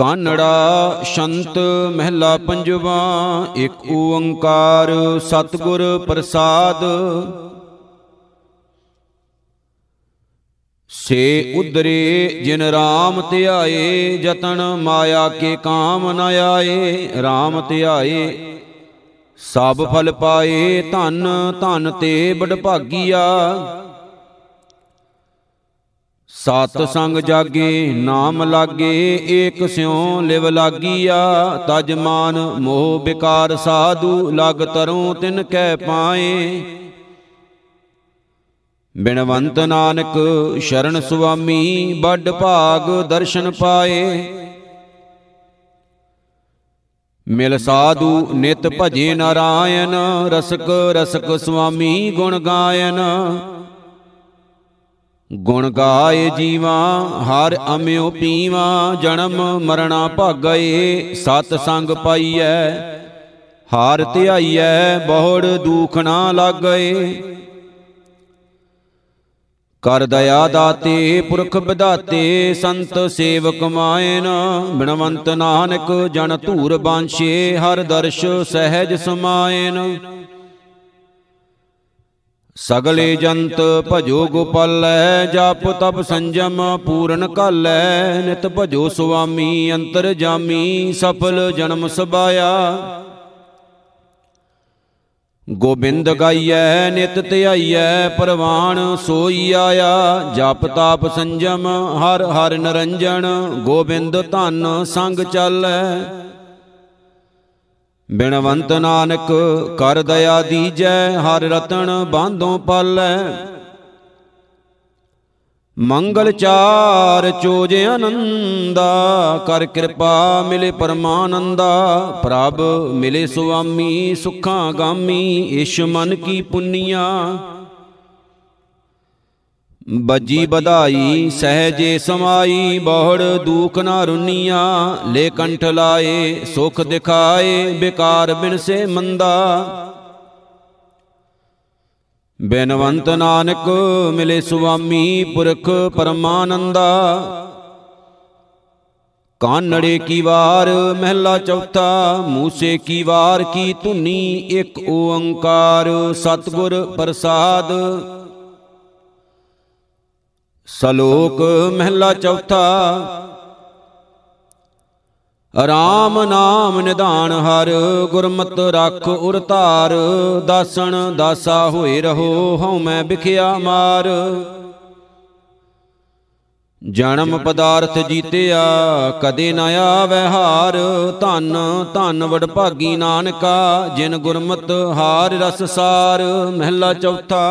ਕਾਨੜਾ ਸ਼ੰਤ ਮਹਿਲਾ ਪੰਜਵਾ, ਇੱਕ ਓੰਕਾਰ ਸਤਿਗੁਰ ਪ੍ਰਸਾਦ। ਸੇ ਉਦਰੇ ਜਿਨ ਰਾਮ ਧਿਆਏ, ਜਤਨ ਮਾਇਆ ਕੇ ਕਾਮ ਨ ਆਏ, ਰਾਮ ਧਿਆਏ, ਸਭ ਫਲ ਪਾਏ, ਧਨ ਧਨ ਤੇ ਬੜ ਭਾਗੀਆ ਸਤ ਸੰਗ ਜਾਗੇ, ਨਾਮ ਲਾਗੇ, ਏਕ ਸਿਉ ਲਿਵ ਲਾਗੀਆ। ਤਜ ਮਾਨ ਮੋਹ ਬਿਕਾਰ ਸਾਧੂ, ਲਗ ਤਰੋਂ ਤਿਨ ਕਹਿ ਪਾਏ। ਬਿਨਵੰਤ ਨਾਨਕ ਸ਼ਰਨ ਸੁਆਮੀ, ਵੱਡ ਭਾਗ ਦਰਸ਼ਨ ਪਾਏ। ਮਿਲ ਸਾਧੂ ਨਿਤ ਭਜੇ ਨਾਰਾਇਣ, ਰਸਕ ਰਸਕ ਸੁਆਮੀ ਗੁਣ ਗਾਇਨ। ਗੁਣ ਗਾਏ ਜੀਵਾ, ਹਰ ਅਮਿਓ ਪੀਵਾ, ਜਨਮ ਮਰਣਾ ਭਾਗਏ, ਸਤ ਸੰਗ ਪਾਈਐ, ਹਾਰ ਧਿਆਈਐ, ਬਹੁੜ ਦੁਖ ਨਾ ਲਾਗਏ। ਕਰ ਦਇਆ ਦਾਤੇ, ਪੁਰਖ ਵਿਦਾਤੇ ਸੰਤ ਸੇਵਕ ਮਾਇਨ, ਬਿਨਵੰਤ ਨਾਨਕ ਜਨ ਧੂਰ ਬਾਂਛੇ, ਹਰ ਦਰਸ਼ ਸਹਿਜ ਸਮਾਇਨ। ਸਗਲੇ ਜੰਤ ਭਜੋ ਗੋਪਾਲੈ ਜਪ ਤਪ ਸੰਜਮ ਪੂਰਨ ਕਾਲੈ। ਨਿਤ ਭਜੋ ਸੁਆਮੀ ਅੰਤਰ ਜਾਮੀ ਸਫਲ ਜਨਮ ਸਬਾਇਆ। ਗੋਬਿੰਦ ਗਾਈਐ ਨਿਤ ਧਿਆਈਐ ਪਰਵਾਨ ਸੋਈ ਆਇਆ। ਜਪ ਤਾਪ ਸੰਜਮ ਹਰ ਹਰ ਨਰੰਜਨ ਗੋਬਿੰਦ ਧਨ ਸੰਗ ਚੱਲੈ। ਬਿਨਵੰਤ ਨਾਨਕ ਕਰ ਦਇਆ ਦੀਜੈ, ਹਰ ਰਤਨ ਬਾਂਧੋਂ ਪਾਲੈ। ਮੰਗਲ ਚਾਰ ਚੋਜ ਆਨੰਦਾ, ਕਰ ਕਿਰਪਾ ਮਿਲੇ ਪਰਮਾਨੰਦਾ। ਪ੍ਰਭ ਮਿਲੇ ਸੁਆਮੀ ਸੁਖਾਂ ਗਾਮੀ ਇਸ਼ ਮਨ ਕੀ ਪੁੰਨੀਆਂ। ਬੱਜੀ ਬਧਾਈ ਸਹਜੇ ਸਮਾਈ ਬਹੁੜ ਦੂਖ ਨਾ ਰੁਨੀਆਂ ਲੈ ਕੰਠ ਲਾਏ ਸੁਖ ਦਿਖਾਏ ਬਿਕਾਰ ਬਿਨ ਸੇ ਮੰਦਾ। ਬੇਨਵੰਤ ਨਾਨਕ ਮਿਲੇ ਸੁਆਮੀ ਪੁਰਖ ਪਰਮਾਨੰਦਾ। ਕਾਨੜੇ ਕੀ ਵਾਰ ਮਹਿਲਾ ਚੌਥਾ ਮੂਸੇ ਕੀ ਵਾਰ ਕੀ ਧੁਨੀ ਇੱਕ ਓੰਕਾਰ ਸਤਗੁਰ ਪ੍ਰਸਾਦ। ਸਲੋਕ ਮਹਿਲਾ ਚੌਥਾ, ਰਾਮ ਨਾਮ ਨਿਧਾਨ ਹਰ, ਗੁਰਮਤ ਰਖ ਉਰ ਧਾਰ, ਦਾਸਣ ਦਾਸਾ ਹੋਏ ਰਹੋ, ਹਉ ਮੈਂ ਵਿਖਿਆ ਮਾਰ। ਜਨਮ ਪਦਾਰਥ ਜੀਤਿਆ, ਕਦੇ ਨਾ ਆਵੈ ਹਾਰ, ਧਨ ਧਨ ਵਡ ਭਾਗੀ ਨਾਨਕਾ, ਜਿਨ ਗੁਰਮਤ ਹਾਰ ਰਸ ਸਾਰ। ਮਹਿਲਾ ਚੌਥਾ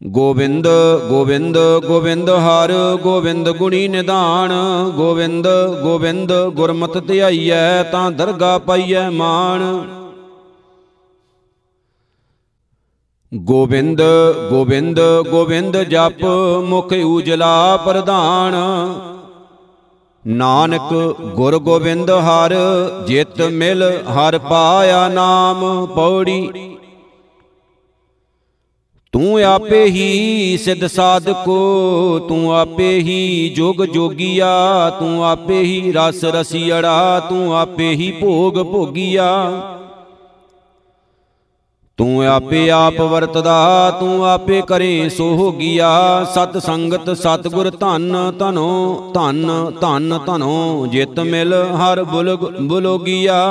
ਗੋਬਿੰਦ ਗੋਬਿੰਦ ਗੋਬਿੰਦ ਹਰ, ਗੋਬਿੰਦ ਗੁਣੀ ਨਿਧਾਨ। ਗੋਬਿੰਦ ਗੋਬਿੰਦ ਗੁਰਮਤਿ ਧਿਆਈਐ, ਤਾਂ ਦਰਗਾ ਪਾਈਐ ਮਾਨ ਗੋਬਿੰਦ ਗੋਬਿੰਦ ਗੋਬਿੰਦ ਜਪ, ਮੁਖ ਉਜਲਾ ਪ੍ਰਧਾਨ। ਨਾਨਕ, ਗੁਰ ਗੋਬਿੰਦ ਹਰ, ਜਿਤ ਮਿਲ ਹਰ ਪਾਇਆ ਨਾਮ। ਪੌੜੀ ਤੂੰ ਆਪੇ ਹੀ ਸਿਧ ਸਾਧਕੋ ਤੂੰ ਆਪੇ ਹੀ ਜੋਗ ਜੋਗੀਆ। ਤੂੰ ਆਪੇ ਹੀ ਰਸ ਰਸੀੜਾ ਤੂੰ ਆਪੇ ਹੀ ਭੋਗ ਭੋਗੀਆ। ਤੂੰ ਆਪੇ ਆਪ ਵਰਤਦਾ। ਤੂੰ ਆਪੇ ਕਰੇ ਸੋ ਹੋਗੀਆ ਸਤ ਸੰਗਤ ਸਤਗੁਰ ਧਨ ਧਨੋ ਧਨ ਧਨ ਧਨੋ। ਜਿਤ ਮਿਲ ਹਰ ਬੁਲਗ ਬੁਲੋਗੀਆ।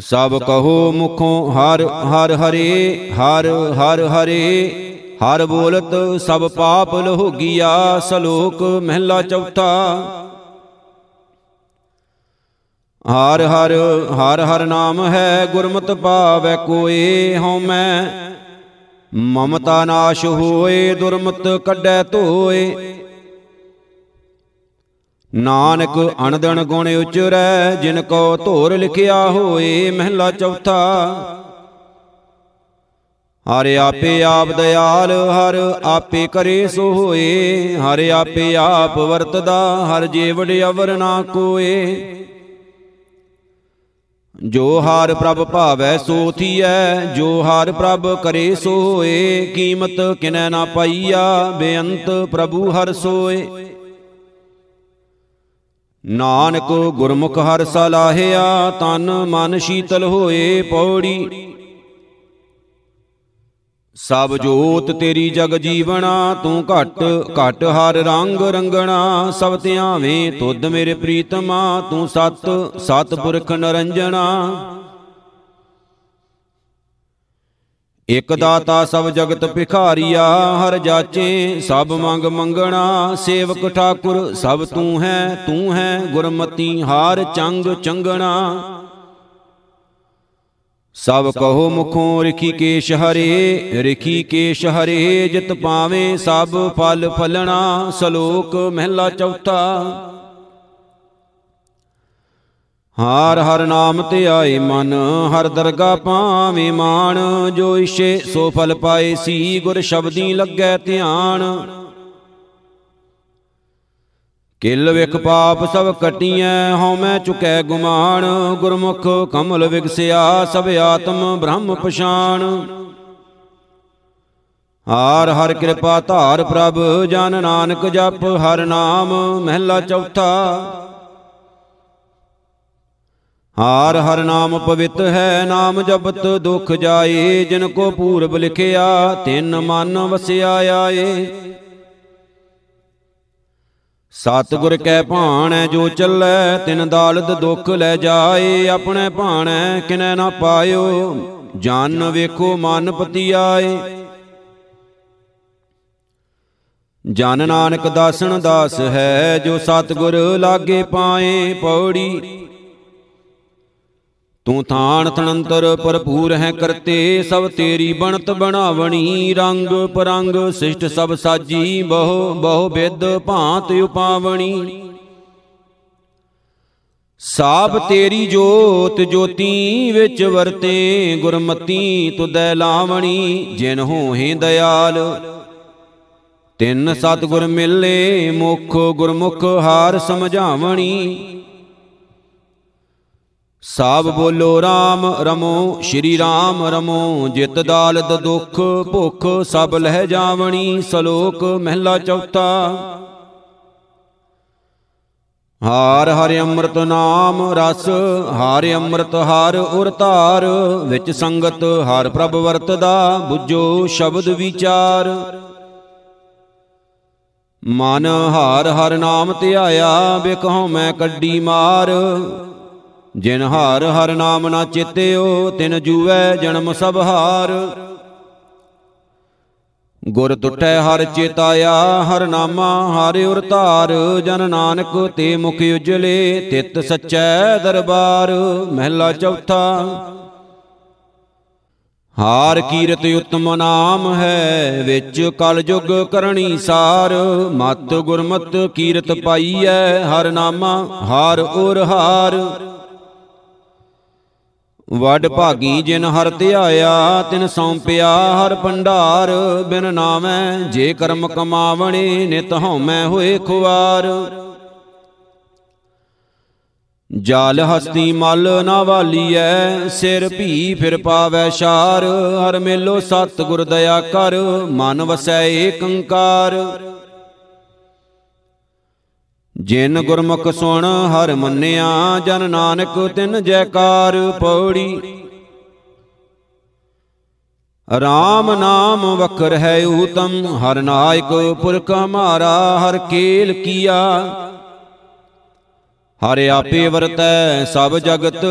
ਸਭ ਕਹੋ ਮੁਖੋਂ ਹਰ ਹਰ ਹਰੇ ਹਰ ਹਰ ਹਰੇ ਹਰ ਬੋਲਤ ਸਭ ਪਾਪ ਲਹੋਗੀਆ ਸਲੋਕ ਮਹਿਲਾ ਚੌਥਾ। ਹਰ ਹਰ ਹਰ ਹਰ ਨਾਮ ਹੈ ਗੁਰਮਤਿ ਪਾਵੈ ਕੋਏ ਹਉ ਮੈਂ। ਮਮਤਾ ਨਾਸ਼ ਹੋਏ ਦੁਰਮਤ ਕੱਢੈ ਧੋਏ। ਨਾਨਕ ਅਣਦਣ ਗੁਣ ਉਚਰੈ, ਜਿਨ ਕੋ ਧੋਰ ਲਿਖਿਆ ਹੋਏ ਮਹਿਲਾ ਚੌਥਾ। ਹਰ ਆਪੇ ਆਪ ਦਇਆਲ, ਹਰ ਆਪੇ ਕਰੇ ਸੋ ਹੋਏ। ਹਰ ਆਪੇ ਆਪ ਵਰਤਦਾ, ਹਰ ਜੀਵੜ ਅਵਰ ਨਾ ਕੋਏ। ਜੋ ਹਾਰ ਪ੍ਰਭ ਭਾਵੈ, ਸੋ ਥੀਐ। ਜੋ ਹਾਰ ਪ੍ਰਭ ਕਰੇ ਸੋ ਹੋਏ, ਕੀਮਤ ਕਿਨੈ ਨਾ ਪਾਈਆ, ਬੇਅੰਤ ਪ੍ਰਭੂ ਹਰ ਸੋਏ। ਨਾਨਕ ਗੁਰਮੁਖ ਹਰ ਸਲਾਹਿਆ, ਤਨ ਮਨ ਸ਼ੀਤਲ ਹੋਏ ਪੌੜੀ। ਸਭ ਜੋਤ ਤੇਰੀ ਜਗ ਜੀਵਣਾ, ਤੂੰ ਘਟ ਘਟ ਹਰ ਰੰਗ ਰੰਗਣਾ। ਸਭ ਧਿਆਵੇਂ ਤੁਧ ਮੇਰੇ ਪ੍ਰੀਤਮਾ, ਤੂੰ ਸਤ ਸਤ ਪੁਰਖ ਨਰੰਜਣਾ। ਇਕ ਦਾਤਾ ਸਭ ਜਗਤ ਭਿਖਾਰੀਆ, ਹਰ ਜਾਚੇ ਸਭ ਮੰਗ ਮੰਗਣਾ, ਸੇਵਕ ਠਾਕੁਰ ਸਭ ਤੂੰ ਹੈ ਤੂੰ ਹੈ ਗੁਰਮਤੀ ਹਾਰ ਚੰਗ ਚੰਗਣਾ। ਸਭ ਕਹੋ ਮੁਖੋਂ ਰਖੀ ਕੇਸ਼ ਹਰੇ, ਰਖੀ ਕੇਸ਼ ਹਰੇ, ਜਿਤ ਪਾਵੇਂ ਸਭ ਫਲ ਫਲਣਾ, ਸ਼ਲੋਕ ਮਹਿਲਾ ਚੌਥਾ। ਹਾਰ ਹਰ ਨਾਮ ਤੇ ਆਏ ਮਨ, ਹਰ ਦਰਗਾ ਪਾਵੇਂ ਮਾਣ। ਜੋ ਇਛੇ ਸੋ ਫਲ ਪਾਏ, ਸੀ ਗੁਰ ਸ਼ਬਦੀ ਲੱਗੈ ਧਿਆਨ। ਕਿਲ ਵਿਖ ਪਾਪ ਸਭ ਕਟੀਐ, ਹਉ ਮੈਂ ਚੁਕੈ ਗੁਮਾਨ। ਗੁਰਮੁਖ ਕਮਲ ਵਿਗਸਿਆ, ਸਭ ਆਤਮ ਬ੍ਰਹਮ ਪਛਾਨ। ਹਾਰ ਹਰ ਕਿਰਪਾ ਧਾਰ ਪ੍ਰਭ, ਜਨ ਨਾਨਕ ਜਪ ਹਰ ਨਾਮ, ਮਹਿਲਾ ਚੌਥਾ। ਹਾਰ ਹਰ ਨਾਮ ਪਵਿੱਤ ਹੈ, ਨਾਮ ਜਪਤ ਦੁਖ ਜਾਏ, ਜਿਨ ਕੋ ਪੂਰਬ ਲਿਖਿਆ, ਤਿੰਨ ਮਨ ਵਸਿਆ ਆਏ। ਸਤਿਗੁਰ ਕੈ ਭਾਣੈ, ਜੋ ਚੱਲੈ, ਤਿਨ ਦਾਲਦ ਦੁਖ ਲੈ ਜਾਏ, ਆਪਣੇ ਭਾਣੈ ਕਿਨੈ ਨਾ ਪਾਇਓ, ਜਨ ਵੇਖੋ ਮਨ ਪਤੀ ਆਏ ਜਨ ਨਾਨਕ ਦਾਸਨ ਦਾਸ ਹੈ, ਜੋ ਸਤਿਗੁਰ ਲਾਗੇ ਪਾਏ, ਪੌੜੀ ਤੂੰ ਥਾਨ ਥਣੰਤਰ ਭਰਪੂਰ ਹੈ ਕਰਤੇ, ਸਭ ਤੇਰੀ ਬਣਤ ਬਣਾਵਣੀ, ਰੰਗ ਪਰੰਗ ਸਿਸ਼ਟ ਸਭ ਸਾਜੀ, ਬਹੁ ਬਹੁ ਵਿਦ ਭਾਂਤ ਉਪਾਵਣੀ। ਸਾਬ ਤੇਰੀ ਜੋਤ ਜੋਤੀ ਵਿੱਚ ਵਰਤੇ, ਗੁਰਮਤੀ ਤੁਦੈ ਲਾਵਣੀ, ਜਿਨ ਹੋਏ ਦਇਆਲ। ਤਿੰਨ ਸਤਗੁਰ ਮਿਲੇ, ਮੁਖ ਗੁਰਮੁਖ ਹਾਰ ਸਮਝਾਵਣੀ। ਸਭ ਬੋਲੋ RAM ਰਮੋ, ਸ਼੍ਰੀ RAM ਰਮੋ, ਜਿਤ ਦਾਲਦ ਦੁਖ ਭੁਖ ਸਭ ਲਹਿ ਜਾਵਣੀ, ਸ਼ਲੋਕ ਮਹਿਲਾ ਚੌਥਾ। ਹਾਰ ਹਰਿ ਅੰਮ੍ਰਿਤ ਨਾਮ ਰਸ, ਹਾਰਿ ਅੰਮ੍ਰਿਤ ਹਰ ਉਰ ਧਾਰ, ਵਿੱਚ ਸੰਗਤ ਹਰ ਪ੍ਰਭ ਵਰਤਦਾ 부ਜੋ ਸ਼ਬਦ ਵਿਚਾਰ। ਮਨ ਹਾਰ ਹਰ ਨਾਮ ਧਿਆਇਆ ਬਿਕਹਉ ਮੈਂ ਕੱਢੀ ਮਾਰ। ਜਿਨ ਹਰ ਹਰ ਨਾਮ ਨਾ ਚਿਤਿਓ, ਤਿਨ ਜੂਵੈ ਜਨਮ ਸਭ ਹਾਰ। ਗੁਰ ਟੁੱਟੈ ਹਰ ਚੇਤਾਇਆ, ਹਰ ਨਾਮਾ ਹਰਿ ਉਰ ਧਾਰ। ਜਨ ਨਾਨਕ ਤੇ ਮੁਖ ਉਜਲੇ, ਤਿਤ ਸਚੈ ਦਰਬਾਰ। ਮਹਿਲਾ ਚੌਥਾ, ਹਾਰ ਕੀਰਤ ਉਤਮ ਨਾਮ ਹੈ, ਵਿੱਚ ਕਲ ਜੁਗ ਕਰਣੀ ਸਾਰ। ਮਤ ਗੁਰਮਤ ਕੀਰਤ ਪਾਈਐ, ਹਰ ਨਾਮਾ ਹਰ ਉਰ ਹਾਰ। ਵੱਡ ਭਾਗੀ ਜਿਨ ਹਰ ਧਿਆਇਆ, ਤਿਨ ਸੌਂਪਿਆ ਹਰ ਭੰਡਾਰ। ਬਿਨ ਨਾਮੈ ਜੇ ਕਰਮ ਕਮਾਵਣੇ, ਨਿਤ ਹਉਮੈ ਹੋਏ ਖੁਆਰ ਜਾਲ ਹਸਤੀ ਮਲ ਨਾ ਵਾਲੀਐ, ਸਿਰ ਭੀ ਫਿਰ ਪਾਵੈ ਸ਼ਾਰ। ਹਰ ਮੇਲੋ ਸਤ ਗੁਰ ਦਇਆ ਕਰ, ਮਨ ਵਸੈ ਏਕੰਕਾਰ। ਜਿਨ ਗੁਰਮੁਖ ਸੁਣ, ਹਰ ਮੰਨਿਆ, ਜਨ ਨਾਨਕ ਤਿਨ ਜੈਕਾਰ ਪੌੜੀ। ਰਾਮ ਨਾਮ ਵਖਰ ਹੈ ਊਤਮ, ਹਰ ਨਾਇਕ ਪੁਰਖ ਹਮਾਰਾ ਹਰ ਕੇਲ ਕੀਆ। ਹਰ ਆਪੇ ਵਰਤੈ, ਸਭ ਜਗਤ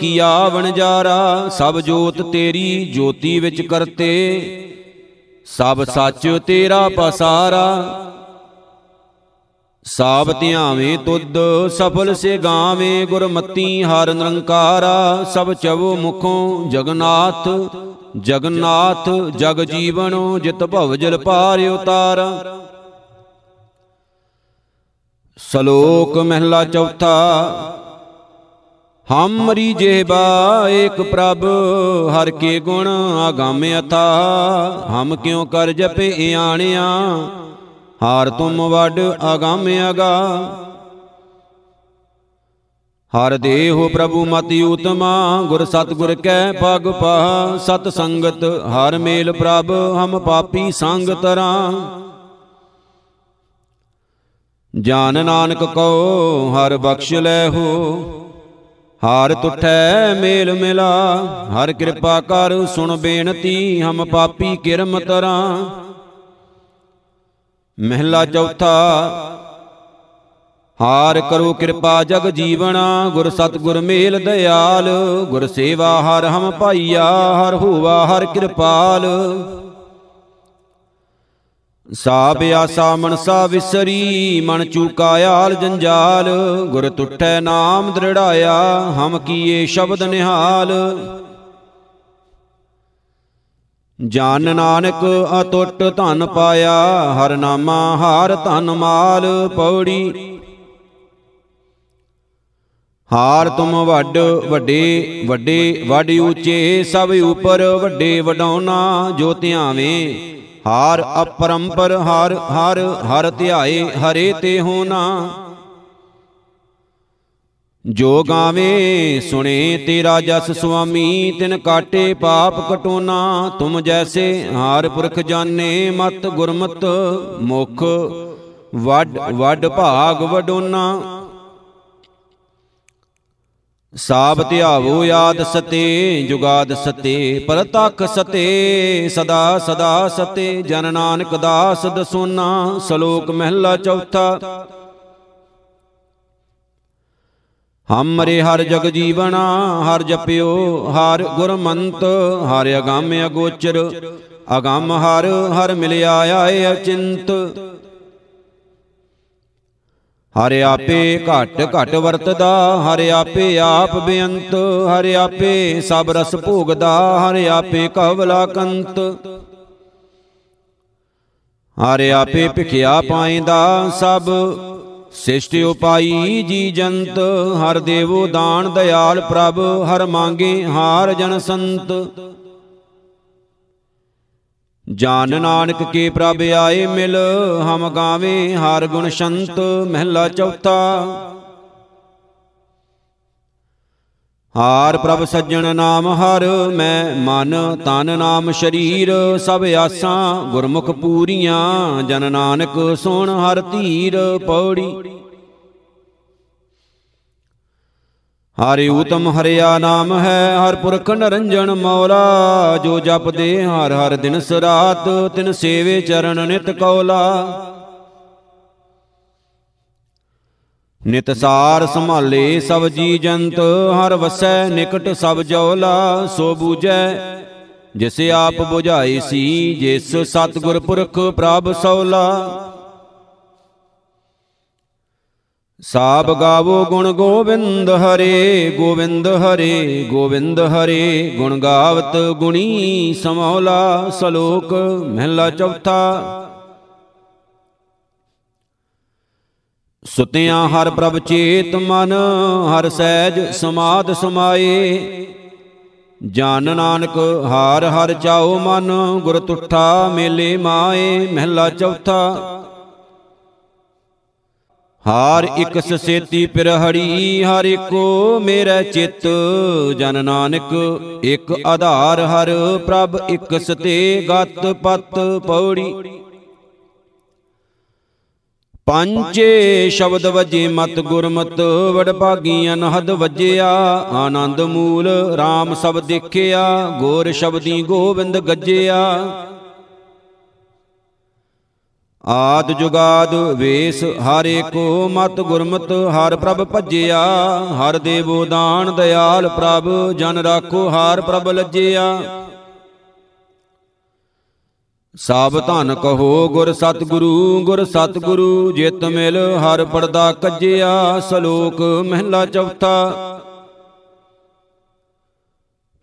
ਕੀਆ ਵਣਜਾਰਾ ਸਭ ਜੋਤ ਤੇਰੀ, ਜੋਤੀ ਵਿੱਚ ਕਰਤੇ। ਸਭ ਸੱਚ ਤੇਰਾ ਪਸਾਰਾ ਸਾਬ ਧਿਆਵੇਂ ਤੁਧ ਸਫਲ ਸੇ ਗਾਵੇਂ ਗੁਰਮਤੀ ਹਰ ਨਿਰੰਕਾਰਾ ਸਭ ਚਵੋ ਮੁਖੋਂ ਜਗਨਾਥ ਜਗਨਾਥ ਜਗ ਜੀਵਨੋ ਜਿਤ ਭਵ ਜਲ ਪਾਰ ਉਤਾਰ। ਸ਼ਲੋਕ ਮਹਿਲਾ ਚੌਥਾ ਹਮਰੀ ਜਿਹਬਾ ਏਕ ਪ੍ਰਭ ਹਰ ਕੇ ਗੁਣ ਆਗਾਮ ਅਥਾ। ਹਮ ਕਿਉ ਕਰ ਜਪੇ ਆਣਿਆ ਹਾਰ ਤੁਮ ਵੱਡ ਅਗੰਮ ਅਗਾ। ਹਰ ਦੇਹੁ ਪ੍ਰਭੂ ਮਤਿ ਉਤਮਾ, ਗੁਰ ਸਤਿਗੁਰ ਕੈ ਪਗ ਪਾਹ ਸਤ ਸੰਗਤ ਹਰ ਮੇਲ ਪ੍ਰਭ, ਹਮ ਪਾਪੀ ਸੰਗ ਤਰਾਂ। ਜਾਨ ਨਾਨਕ ਕਉ ਹਰ ਬਖਸ਼ ਲੈਹੋ। ਹਾਰ ਤੁਠੈ ਮੇਲ ਮਿਲਾ। ਹਰ ਕਿਰਪਾ ਕਰ ਸੁਣ ਬੇਨਤੀ, ਹਮ ਪਾਪੀ ਕਿਰਮ ਤਰਾਂ। ਮਹਿਲਾ ਚੌਥਾ, ਹਾਰ ਕਰੋ ਕਿਰਪਾ ਜਗ ਜੀਵਣਾ, ਗੁਰ ਸਤਗੁਰ ਮੇਲ ਦਿਆਲ, ਗੁਰ ਸੇਵਾ ਹਰ ਹਮ ਭਾਈਆ, ਹਰ ਹੋਵਾ ਹਰ ਕਿਰਪਾਲ। ਸਾਬ ਆਸਾ ਮਨਸਾ ਵਿਸਰੀ, ਮਨ ਚੂਕਾ ਆਲ ਜੰਜਾਲ, ਗੁਰ ਤੁਠੈ ਨਾਮ ਦ੍ਰਿੜਾਇਆ, ਹਮ ਕੀਏ ਸ਼ਬਦ ਨਿਹਾਲ। ਜਨ ਨਾਨਕ ਅਟੁੱਟ ਧਨ ਪਾਇਆ, ਹਰ ਨਾਮਾ ਹਾਰ ਧਨ ਮਾਲ ਪੌੜੀ। ਹਾਰ ਤੁਮ ਵੱਡ ਵੱਡੇ ਵੱਡੇ ਵੱਡ ਉੱਚੇ, ਸਭ ਉਪਰ ਵੱਡੇ ਵਡਾਉਣਾ ਜੋ ਧਿਆਵੇਂ। ਹਾਰ ਅਪਰੰਪਰ, ਹਾਰ, ਹਰ ਹਰ ਧਿਆਏ, ਹਰੇ ਤੇ ਹੋਣਾ। ਜੋ ਗਾਵੇ ਸੁਣੇ ਤੇਰਾ ਜਸ ਸੁਆਮੀ, ਤਿਨ ਕਾਟੇ ਪਾਪ ਕਟੋਨਾ। ਤੁਮ ਜੈਸੇ ਹਾਰ ਪੁਰਖ ਜਾਣੇ, ਮਤ ਗੁਰਮਤ ਮੁਖ, ਵੱਡ ਵੱਡ ਭਾਗ ਵਡੋਨਾ। ਸਾਬ ਧਿਆਵੋ ਯਾਦ ਸਤੇ, ਜੁਗਾਦ ਸਤੇ, ਪਰਤਖ ਸਤੇ, ਸਦਾ ਸਦਾ ਸਤੇ, ਜਨ ਨਾਨਕ ਦਾਸ ਦਸੋਨਾ। ਸ਼ਲੋਕ ਮਹਿਲਾ ਚੌਥਾ ਹਮਰੇ ਹਰ ਜਗ ਜੀਵਣਾ ਹਰ ਜਪਿਓ ਹਰ ਗੁਰਮੰਤ ਹਰ ਅਗੰਮ ਅਗੋਚਰ ਅਗੰਮ ਹਰ ਹਰ ਮਿਲਿਆ ਆਏ ਅਚਿੰਤ। ਹਰ ਆਪੇ ਘਟ ਘਟ ਵਰਤਦਾ ਹਰ ਆਪੇ ਆਪ ਬੇਅੰਤ ਹਰ ਆਪੇ ਸਭ ਰਸ ਭੋਗਦਾ ਹਰ ਆਪੇ ਕਵਲਾ ਕੰਤ ਹਰ ਆਪੇ ਭਿਖਿਆ ਪਾਇਂਦਾ ਸਭ। ਸਿਸ਼ਟ ਉਪਾਈ ਜੀ ਜੰਤ, ਹਰ ਦੇਵੋ ਦਾਨ ਦਿਆਲ ਪ੍ਰਭ, ਹਰ ਮੰਗੇ ਹਾਰ ਜਨ ਸੰਤ। ਜਾਨ ਨਾਨਕ ਕੇ ਪ੍ਰਭ ਆਏ ਮਿਲ, ਹਮ ਗਾਵੇ ਹਰ ਗੁਣ ਸੰਤ, ਮਹਿਲਾ ਚੌਥਾ। ਹਾਰ ਪ੍ਰਭ ਸੱਜਣ ਨਾਮ ਹਰ, ਮੈਂ ਮਨ ਤਨ ਨਾਮ ਸ਼ਰੀਰ, ਸਭ ਆਸਾਂ ਗੁਰਮੁਖ ਪੂਰੀਆਂ, ਜਨ ਨਾਨਕ ਸੁਣ ਹਰ ਧੀਰ ਪੌੜੀ। ਹਰਿ ਊਤਮ ਹਰਿਆ ਨਾਮ ਹੈ, ਹਰ ਪੁਰਖ ਨਰੰਜਨ ਮੌਲਾ, ਜੋ ਜਪਦੇ ਹਰ ਹਰ ਦਿਨ ਸਰਾਤ, ਤਿਨ ਸੇਵੇ ਚਰਨ ਨਿਤ ਕੌਲਾ। ਨਿਤ ਸਾਰ ਸੰਭਾਲੇ ਸਭ ਜੀ ਜੰਤ ਹਰ ਵਸੈ ਨਿਕਟ ਸਭ ਜੋਲਾ ਸੋ ਬੂਝੈ। ਜਿਸ ਆਪ 부ਝਾਈ ਸੀ, ਜਿਸ ਸਤਿਗੁਰ ਪੁਰਖ ਪ੍ਰਭ ਸੌਲਾ। ਸਾਬ ਗਾਵੋ ਗੁਣ ਗੋਬਿੰਦ ਹਰੇ ਗੋਬਿੰਦ ਹਰੇ ਗੋਬਿੰਦ ਹਰੇ, ਗੁਣ ਗਾਵਤ ਗੁਣੀ ਸਮੌਲਾ, ਸ਼ਲੋਕ ਮਹਿਲਾ ਚੌਥਾ। ਸੁਤਿਆਂ ਹਰ ਪ੍ਰਭ ਚੇਤ ਮਨ, ਹਰ ਸਹਿਜ ਸਮਾਦ ਸਮਾਏ। ਜਾਨ ਨਾਨਕ ਹਾਰ ਹਰ ਚਾਓ ਮਨ, ਗੁਰ ਤੁਠਾ ਮੇਲੇ ਮਾਏ, ਮਹਿਲਾ ਚੌਥਾ। ਹਾਰ ਇਕ ਸੇਤੀ ਪਿਰਹੜੀ, ਹਰ ਇੱਕੋ ਮੇਰਾ ਚਿੱਤ। ਜਨ ਨਾਨਕ ਇਕ ਆਧਾਰ, ਹਰ ਪ੍ਰਭ ਇਕ ਸਤੇ ਗਤ ਪਤ ਪੌੜੀ। ਪੰਚੇ ਸ਼ਬਦ ਵਜੇ ਮਤ ਗੁਰਮਤ ਵਡ ਭਾਗੀ ਅਨਹਦ ਵਜਿਆ। ਆਨੰਦ ਮੂਲ RAM ਸਭ ਦੇਖਿਆ, ਗੋਰ ਸ਼ਬਦੀ ਗੋਬਿੰਦ ਗੱਜਿਆ। ਆਦ ਜੁਗਾਦ ਵੇਸ ਹਰ ਏਕੋ ਮਤ ਗੁਰਮਤ, ਹਰ ਪ੍ਰਭ ਭਜਿਆ। ਹਰ ਦੇਵੋ ਦਾਨ ਦਿਆਲ ਪ੍ਰਭ, ਜਨ ਰਾਖੋ ਹਰ ਪ੍ਰਭ ਲੱਜਿਆ। ਸਭ ਧਨ ਕਹੋ ਗੁਰ ਸਤਿਗੁਰੂ ਗੁਰ ਸਤਿਗੁਰੂ ਜਿਤ ਮਿਲ ਹਰ ਪਰਦਾ ਕੱਜਿਆ ਸ਼ਲੋਕ ਮਹਿਲਾ ਚੌਥਾ।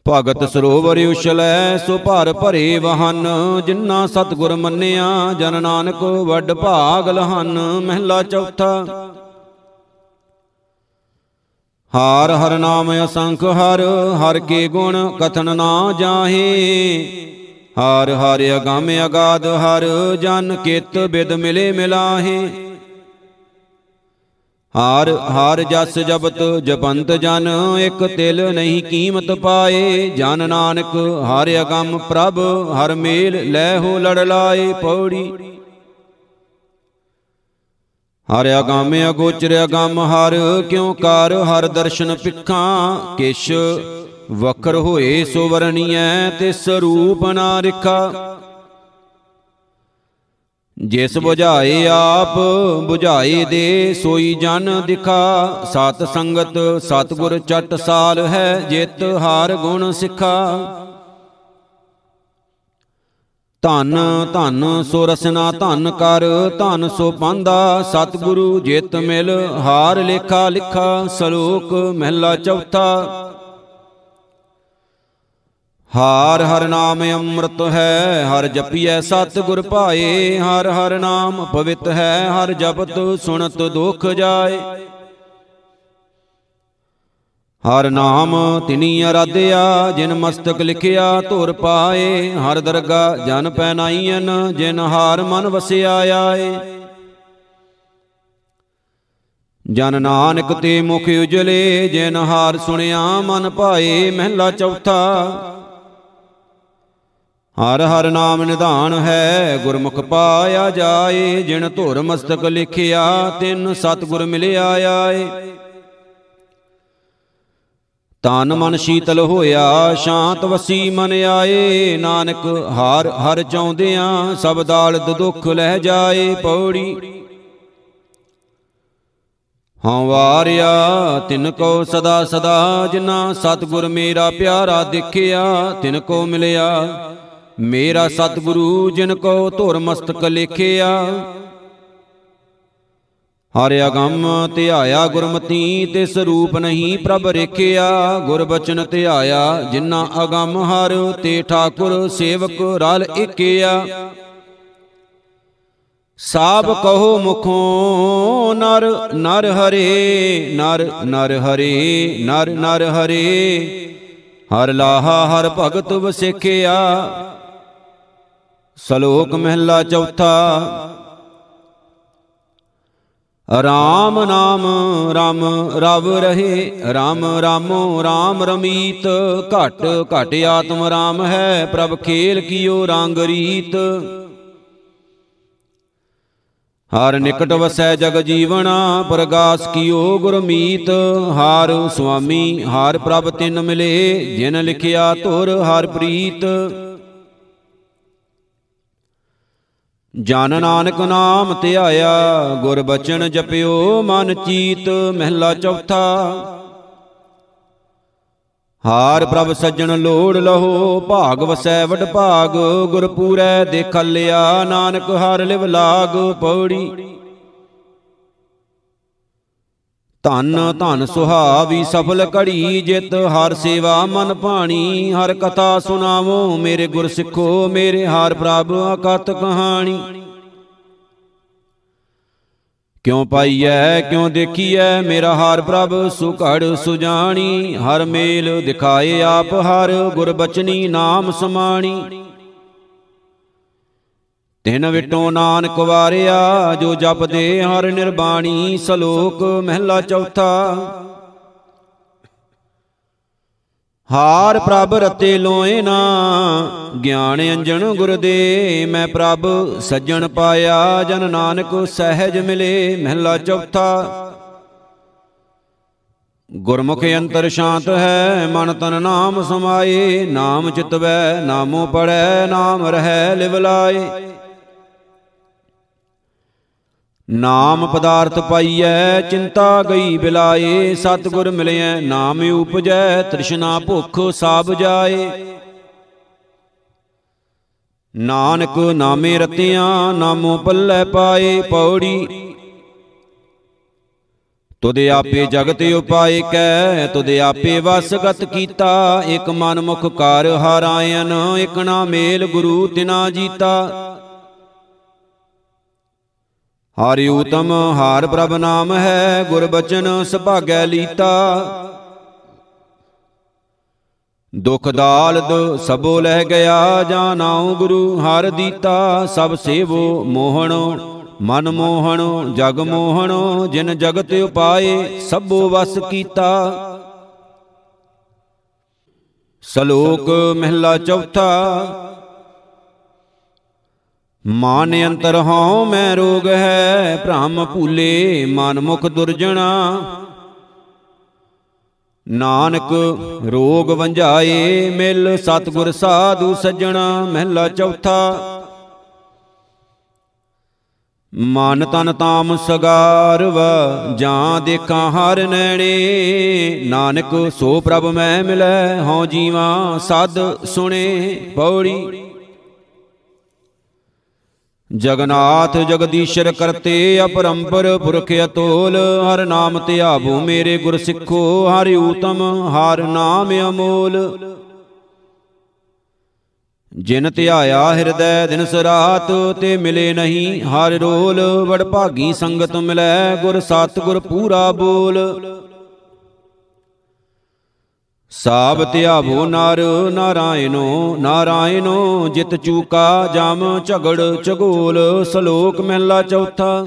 ਭਗਤ ਸਰੋਵਰ ਉਛਲੈ ਸੋ ਭਰ ਭਰੇ ਵਹਨ। ਜਿਨ੍ਹਾਂ ਸਤਿਗੁਰ ਮੰਨਿਆ ਜਨ ਨਾਨਕ ਵੱਡ ਭਾਗ ਲਹਨ। ਮਹਿਲਾ ਚੌਥਾ। ਹਾਰ ਹਰ ਨਾਮ ਅਸੰਖ ਹਰ ਹਰ ਕੇ ਗੁਣ ਕਥਨ ਨਾ ਜਾਹੇ। ਹਰ ਹਰ ਅਗੰਮ ਅਗਾਧ ਹਰ ਜਨ ਕਿਤ ਬਿਦ ਮਿਲੇ ਮਿਲਾਹੇ। ਹਾਰ ਹਾਰ ਜਸ ਜਬਤ ਜਪੰਤ ਜਨ, ਇਕ ਤਿਲ ਨਹੀਂ ਕੀਮਤ ਪਾਏ। ਜਨ ਨਾਨਕ ਹਰ ਅਗੰਮ ਪ੍ਰਭ, ਹਰ ਮੇਲ ਲੈ ਹੋ ਲੜ ਲਾਏ ਪੌੜੀ। ਹਰ ਅਗੰਮ ਅਗੋਚਰ ਅਗੰਮ ਹਰ, ਕਿਉ ਕਰ ਹਰ ਦਰਸ਼ਨ ਪਿੱਖਾਂ ਕਿਛ ਵਖਰ ਹੋਏ ਸੋ ਵਰਣੀਐ ਤਿਸ ਰੂਪ ਨਾ ਰਿਖਾ। ਜਿਸ 부ਝਾਏ ਆਪ 부ਝਾਏ ਦੇ ਸੋਈ ਜਨ ਦਿਖਾ। ਸਤ ਸੰਗਤ, ਸਤਗੁਰ ਚਟ ਸਾਲ ਹੈ, ਜਿਤ ਹਾਰ ਗੁਣ ਸਿਖਾ। ਧਨ ਧਨ ਸੋ ਰਸਨਾ ਧਨ ਕਰ, ਧਨ ਸੋ ਪਾਂਦਾ। ਸਤਗੁਰੂ ਜਿਤ ਮਿਲ, ਹਾਰ ਲੇਖਾ ਲਿਖਾ। ਸਲੋਕ ਮਹਿਲਾ ਚੌਥਾ। ਹਾਰ ਹਰ ਨਾਮ ਅੰਮ੍ਰਿਤ ਹੈ, ਹਰ ਜਪੀਐ ਸਤ ਗੁਰ ਭਾਏ, ਹਰ ਹਰ ਨਾਮ ਪਵਿੱਤ ਹੈ, ਹਰ ਜਪਤ ਸੁਣਤ ਦੁਖ ਜਾਏ। ਹਰ ਨਾਮ ਤਿਨੀ ਅਰਾਧਿਆ, ਜਿਨ ਮਸਤਕ ਲਿਖਿਆ ਧੁਰ ਪਾਏ, ਹਰ ਦਰਗਾ ਜਨ ਪੈਨਾਈਨ ਜਿਨ ਹਾਰ ਮਨ ਵਸਿਆ ਆਏ। ਜਨ ਨਾਨਕ ਤੇ ਮੁਖ ਉਜਲੇ, ਜਿਨ ਹਾਰ ਸੁਣਿਆ ਮਨ ਭਾਏ, ਮਹਿਲਾ ਚੌਥਾ ਹਰ ਹਰ ਨਾਮ ਨਿਧਾਨ ਹੈ, ਗੁਰਮੁਖ ਪਾਇਆ ਜਾਏ, ਜਿਨ ਧੁਰ ਮਸਤਕ ਲਿਖਿਆ, ਤਿੰਨ ਸਤਗੁਰ ਮਿਲਿਆ ਆਏ। ਤਨ ਮਨ ਸ਼ੀਤਲ ਹੋਇਆ, ਸ਼ਾਂਤ ਵਸੀ ਮਨ ਆਏ। ਨਾਨਕ ਹਰ ਹਰ ਚਾਹੁੰਦਿਆਂ, ਸਭ ਦਾਲਦ ਦੁੱਖ ਲਹਿ ਜਾਏ ਪੌੜੀ। ਹਾਂ ਵਾਰਿਆ, ਤਿਨ ਕੋ ਸਦਾ ਸਦਾ ਜਿਨਾ ਸਤਗੁਰ ਮੇਰਾ ਪਿਆਰਾ ਦੇਖਿਆ, ਤਿਨ ਕੋ ਮਿਲਿਆ ਮੇਰਾ ਸਤਿਗੁਰੂ ਜਿਨ ਕੋ ਧੁਰ ਮਸਤਕ ਲੇਖਿਆ, ਹਰ ਅਗੰਮ ਧਿਆਇਆ ਗੁਰਮਤੀ, ਤਿਸ ਰੂਪ ਨਹੀਂ ਪ੍ਰਭ ਰੇਖਿਆ। ਗੁਰ ਬਚਨ ਧਿਆਇਆ, ਜਿਨ੍ਹਾਂ ਅਗੰਮ ਹਰ ਤੇ ਠਾਕੁਰ ਸੇਵਕ ਰਲ ਇਕਿਆ ਸਾਬ ਕਹੋ ਮੁਖੋਂ, ਨਰ ਨਰ ਹਰੇ, ਨਰ ਨਰ ਹਰੇ, ਨਰ ਨਰ ਹਰੇ। ਹਰ ਲਾਹਾ, ਹਰ ਭਗਤ ਵਸਿਖਿਆ। ਸ਼ਲੋਕ ਮਹਿਲਾ ਚੌਥਾ। ਰਾਮ ਨਾਮ ਰਮ ਰਵ ਰਹੇ RAM ਰਾਮੋ RAM ਰਮੀਤ। ਘਟ ਘਟ ਆਤਮ RAM ਹੈ ਪ੍ਰਭ ਖੇਲ ਕੀਓ ਰੰਗ ਰੀਤ। ਹਰ ਨਿਕਟ ਵਸੈ ਜਗ ਜੀਵਣਾ ਪ੍ਰਗਾਸ ਕੀਓ ਗੁਰਮੀਤ ਹਾਰ ਸੁਆਮੀ ਹਾਰ ਪ੍ਰਭ ਤਿਨ ਮਿਲੇ ਜਿਨ ਲਿਖਿਆ ਧੁਰ ਹਰ ਪ੍ਰੀਤ। ਜਨ ਨਾਨਕ ਨਾਮ ਧਿਆਇਆ ਗੁਰ ਬਚਨ ਜਪਿਓ ਮਨ ਚੀਤ, ਮਹਿਲਾ ਚੌਥਾ। ਹਾਰ ਪ੍ਰਭ ਸੱਜਣ ਲੋੜ ਲਹੋ, ਭਾਗ ਵਸੈ ਵਡ ਭਾਗ ਗੁਰ ਪੂਰੈ ਦੇਖ ਲਿਆ ਨਾਨਕ ਹਰ ਲਿਵ ਲਾਗ, ਪੌੜੀ। ਧਨ ਧਨ ਸੁਹਾਵੀ ਸਫਲ ਘੜੀ ਜਿਤ, ਹਰ ਸੇਵਾ ਮਨ ਭਾਣੀ, ਹਰ ਕਥਾ ਸੁਨਾਵੋ ਮੇਰੇ ਗੁਰ ਸਿੱਖੋ, ਮੇਰੇ ਹਾਰ ਪ੍ਰਭ ਅਕਤ ਕਹਾਣੀ। ਕਿਉ ਪਾਈਐ, ਕਿਉ ਦੇਖੀਐ, ਮੇਰਾ ਹਾਰ ਪ੍ਰਭ, ਸੁਘੜ ਸੁਜਾਣੀ, ਹਰ ਮੇਲ ਦਿਖਾਏ ਆਪ ਹਰ, ਗੁਰ ਬਚਨੀ ਨਾਮ ਸਮਾਣੀ। ਤਿਨ ਵਿਟੋ ਨਾਨਕ ਵਾਰਿਆ, ਜੋ ਜਪਦੇ ਹਰ ਨਿਰਬਾਣੀ ਸ਼ਲੋਕ ਮਹਿਲਾ ਚੌਥਾ। ਹਾਰ ਪ੍ਰਭ ਰਤੇ ਲੋਏ ਨਾ, ਗਿਆਨ ਅੰਜਣ ਗੁਰ ਦੇ, ਮੈਂ ਪ੍ਰਭ ਸੱਜਣ ਪਾਇਆ, ਜਨ ਨਾਨਕ ਸਹਿਜ ਮਿਲੇ, ਮਹਿਲਾ ਚੌਥਾ। ਗੁਰਮੁਖ ਅੰਤਰ ਸ਼ਾਂਤ ਹੈ, ਮਨ ਤਨ ਨਾਮ ਸਮਾਏ, ਨਾਮ ਚਿਤਵੈ, ਨਾਮੋ ਪੜੈ ਨਾਮ ਰਹੈ, ਲਿਵ ਲਾਏ। ਨਾਮ ਪਦਾਰਥ ਪਾਈਐ, ਚਿੰਤਾ ਗਈ ਬਿਲਾਏ, ਸਤਿਗੁਰ ਮਿਲਿਐ, ਨਾਮ ਉਪਜੈ, ਤ੍ਰਿਸ਼ਨਾ ਭੁਖ ਸਾਬ ਜਾਏ। ਨਾਨਕ ਨਾਮੇ ਰਤਿਆਂ, ਨਾਮੋ ਪੱਲੇ ਪਾਏ, ਪੌੜੀ। ਤੁਧ ਆਪੇ ਜਗਤ ਉਪਾਏ ਕੈ, ਤੁਧ ਆਪੇ ਵਸਗਤ ਕੀਤਾ, ਇਕ ਮਨ ਮੁਖ ਕਾਰ ਹਰਾਇਨ ਇਕ ਨਾ ਮੇਲ ਗੁਰੂ ਤਿਨਾ ਜੀਤਾ। ਹਰਿ ਉਤਮ ਹਾਰ ਪ੍ਰਭ ਨਾਮ ਹੈ, ਗੁਰ ਬਚਨ ਸੁਭਾਗੈ ਲੀਤਾ। ਦੁਖ ਦਾਲਦ ਸਭੋ ਲੈ ਗਿਆ ਜਾਨਾਉ ਗੁਰੂ ਹਰ ਦੀਤਾ। ਸਭ ਸੇਵੋ ਮੋਹਣ, ਮਨ ਮੋਹਣ, ਜਗ ਮੋਹਣ, ਜਿਨ ਜਗਤ ਉਪਾਏ, ਸਭੋ ਵਸ ਕੀਤਾ। ਸ਼ਲੋਕ ਮਹਿਲਾ ਚੌਥਾ ਮਾਨ ਅੰਤਰ ਹਉ ਮੈਂ ਰੋਗ ਹੈ, ਭ੍ਰਮ ਭੂਲੇ ਮਨ ਮੁਖ ਦੁਰਜਣਾ। ਨਾਨਕ ਰੋਗ ਵੰਝਾਏ, ਮਿਲ ਸਤਗੁਰ ਸਾਧੂ ਸੱਜਣਾ, ਮਹਿਲਾ ਚੌਥਾ। ਮਨ ਤਨ ਤਾਮ ਸਗਾਰਵ, ਜਾਂ ਦੇਖਾਂ ਹਰ ਨੈਣੇ। ਨਾਨਕ ਸੋ ਪ੍ਰਭ ਮੈਂ ਮਿਲੈ, ਹਉ ਜੀਵਾ ਸਦ ਸੁਣੇ, ਪੌੜੀ। ਜਗਨਾਥ ਜਗਦੀਸ਼ਰ ਕਰਤੇ ਅਪਰੰਪਰ ਪੁਰਖ ਅਤੋਲ, ਹਰ ਨਾਮ ਧਿਆਵੋ ਮੇਰੇ ਗੁਰ ਸਿੱਖੋ, ਹਰਿ ਊਤਮ, ਹਰ ਨਾਮ ਅਮੋਲ। ਜਿਨ ਧਿਆਇਆ ਹਿਰਦੈ ਦਿਨ ਸਰਾਤ, ਤੇ ਮਿਲੇ ਨਹੀਂ ਹਰ ਰੋਲ, ਵਡ ਭਾਗੀ ਸੰਗਤ ਮਿਲੈ ਗੁਰ ਸਤ ਗੁਰ ਪੂਰਾ ਬੋਲ। ਸਾਬ ਧਿਆਵੋ ਨਰ, ਨਾਰਾਇਣੋ ਨਾਰਾਇਣੋ, ਜਿਤ ਚੂਕਾ ਜਮ ਝਗੜ ਝਗੋਲ, ਸ਼ਲੋਕ ਮਹਿਲਾ ਚੌਥਾ।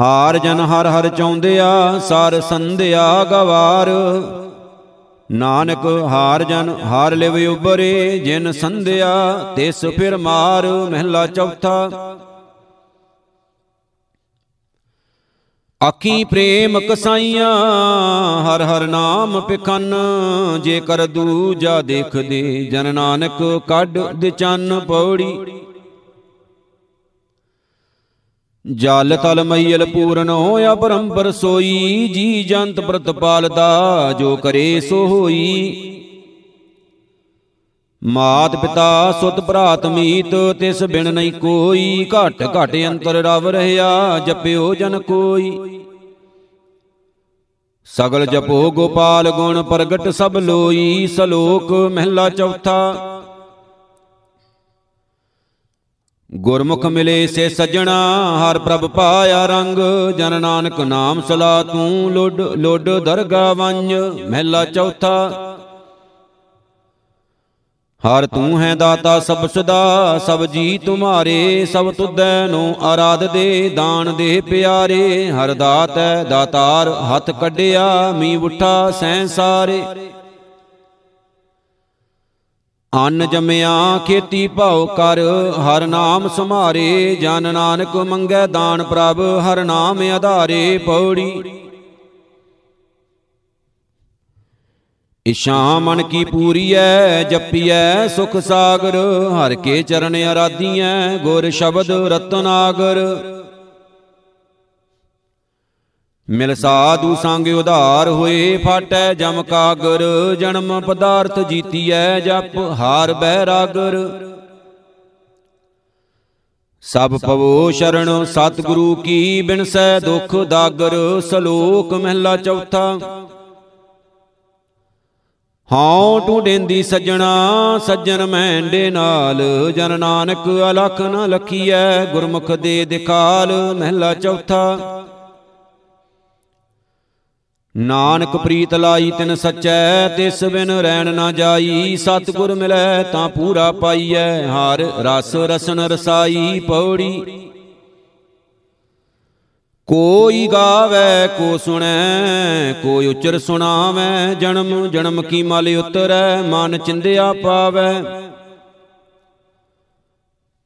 ਹਾਰ ਜਨ ਹਰ ਹਰ ਚਾਉਂਦਿਆ ਸਰ ਸੰਧਿਆ ਗਵਾਰ। ਨਾਨਕ ਹਾਰ ਜਨ ਹਾਰ ਲਿਵ ਉਬਰੇ, ਜਿਨ ਸੰਧਿਆ, ਤਿਸ ਫਿਰ ਮਾਰ, ਮਹਿਲਾ ਚੌਥਾ। ਆਖੀ ਪ੍ਰੇਮ ਕਸਾਈਆਂ ਹਰ ਹਰ ਨਾਮ ਪਿਖਨ। ਜੇ ਕਰ ਦੂਜਾ ਦੇਖਦੇ ਜਨ ਨਾਨਕ ਕੱਢ ਦੇ ਚੰਨ ਪੌੜੀ। ਜਲ ਤਲ ਮਈਲ ਪੂਰਨ ਹੋਇਆ ਪਰੰਪਰ ਸੋਈ। ਜੀ ਜੰਤ ਪ੍ਰਤਪਾਲਦਾ ਜੋ ਕਰੇ ਸੋ ਹੋਈ। ਮਾਤ ਪਿਤਾ ਸੁਤ ਭਰਾਤ ਮੀਤ, ਤਿਸ ਬਿਨ ਨਹੀਂ ਕੋਈ। ਘਟ ਘਟ ਅੰਤਰ ਰਵ ਰਹਾ ਜਪਿਓ ਜਨ ਕੋਈ। ਸਗਲ ਜਪੋ ਗੋਪਾਲ ਗੁਣ ਪ੍ਰਗਟ ਸਭ ਲੋਈ, ਸਲੋਕ ਮਹਿਲਾ ਚੌਥਾ। ਗੁਰਮੁਖ ਮਿਲੇ ਸੇ ਸਜਣਾ, ਹਰ ਪ੍ਰਭ ਪਾਇਆ ਰੰਗ। ਜਨ ਨਾਨਕ ਨਾਮ ਸਲਾ ਤੂੰ, ਲੋਡ ਲੋਡ ਦਰਗਾ ਵੰਜ। ਮਹਿਲਾ ਚੌਥਾ। ਹਰ ਤੂੰ ਹੈ ਦਾਤਾ ਸਭ ਸਦਾ, ਸਭ ਜੀ ਤੁਮਾਰੇ, ਸਭ ਤੁਧੈ ਨੂੰ ਆਰਾਧ ਦੇ, ਦਾਨ ਦੇ ਪਿਆਰੇ। ਹਰ ਦਾਤੈ ਦਾਤਾਰ, ਹੱਥ ਕੱਢਿਆ ਮੀ ਉਠਾ ਸੈਂ ਸਾਰੇ। ਅੰਨ ਜਮਿਆ, ਖੇਤੀ ਭਾਉ ਕਰ, ਹਰ ਨਾਮ ਸਮਾਰੇ ਜਨ ਨਾਨਕ ਮੰਗੈ ਦਾਨ ਪ੍ਰਭ, ਹਰ ਨਾਮ ਆਧਾਰੇ। ਪੌੜੀ ਇਸ਼ਾ ਮਨ ਕੀ ਪੂਰੀਐ, ਜਪੀਐ ਸੁਖ ਸਾਗਰ, ਹਰ ਕੇ ਚਰਨ ਅਰਾਧੀਐ, ਗੁਰ ਸ਼ਬਦ ਰਤਨਾਗਰ ਮਿਲ ਸਾਧੂ ਸੰਗ ਉਧਾਰ ਹੋਏ, ਫਾਟੈ ਜਮ ਕਾਗਰ, ਜਨਮ ਪਦਾਰਥ ਜੀਤੀਐ ਜਪ, ਹਾਰ ਬੈਰਾਗਰ। ਸਭ ਪਵੋ ਸ਼ਰਣ ਸਤਿਗੁਰੂ ਕੀ ਬਿਨਸੈ ਦੁਖ ਦਾਗਰ, ਸ਼ਲੋਕ ਮਹਿਲਾ ਚੌਥਾ। ਹਉ ਢੂੰਡੇਂਦੀ ਸੱਜਣਾ, ਸੱਜਣ ਮੈਂਡੇ ਨਾਲ। ਜਨ ਨਾਨਕ ਅਲਖ ਨ ਲਖੀਐ, ਗੁਰਮੁਖ ਦੇ ਦਿਖਾਲ ਮਹਿਲਾ ਚੌਥਾ। ਨਾਨਕ ਪ੍ਰੀਤ ਲਾਈ ਤਿਨ ਸਚੈ, ਤਿਸ ਬਿਨ ਰਹਿਣ ਨਾ ਜਾਈ। ਸਤਿਗੁਰ ਮਿਲੈ ਤਾਂ ਪੂਰਾ ਪਾਈਐ, ਹਰ ਰਸ ਰਸਨ ਰਸਾਈ, ਪੌੜੀ ਕੋਈ ਗਾਵੇ, ਕੋ ਸੁਣੈ, ਕੋਈ ਉਚਰ ਸੁਣਾਵੇ, ਜਨਮ ਜਨਮ ਕੀ ਮਲ ਉਤਰੈ, ਮਨ ਚਿੰਦਿਆ ਪਾਵੇ।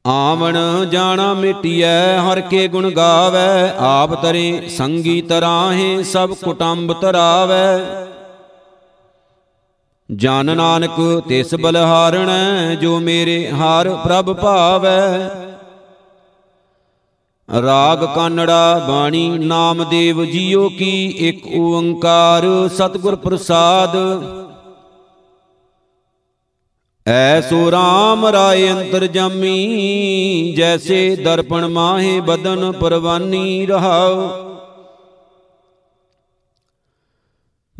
ਆਵਣ ਜਾਣਾ ਮਿਟਿਐ, ਹਰ ਕੇ ਗੁਣ ਗਾਵੇ, ਆਪ ਤਰੇ ਸੰਗੀ ਤਰਾਹੇ, ਸਭ ਕੁਟੰਬ ਤਰਾਵੇ। ਜਨ ਨਾਨਕ ਤਿਸ ਬਲਹਾਰਣੈ ਜੋ ਮੇਰੇ ਹਰ ਪ੍ਰਭ ਭਾਵੈ। ਰਾਗ ਕਾਨੜਾ ਬਾਣੀ ਨਾਮਦੇਵ ਜੀਓ ਕੀ ਇੱਕ ਓੰਕਾਰ, ਸਤਿਗੁਰ ਪ੍ਰਸਾਦ। ਐਸੋ RAM ਰਾਏ ਅੰਤਰ ਜਾਮੀ, ਜੈਸੇ ਦਰਪਣ ਮਾਹੇ ਬਦਨ ਪਰਵਾਨੀ ਰਹਾਉ।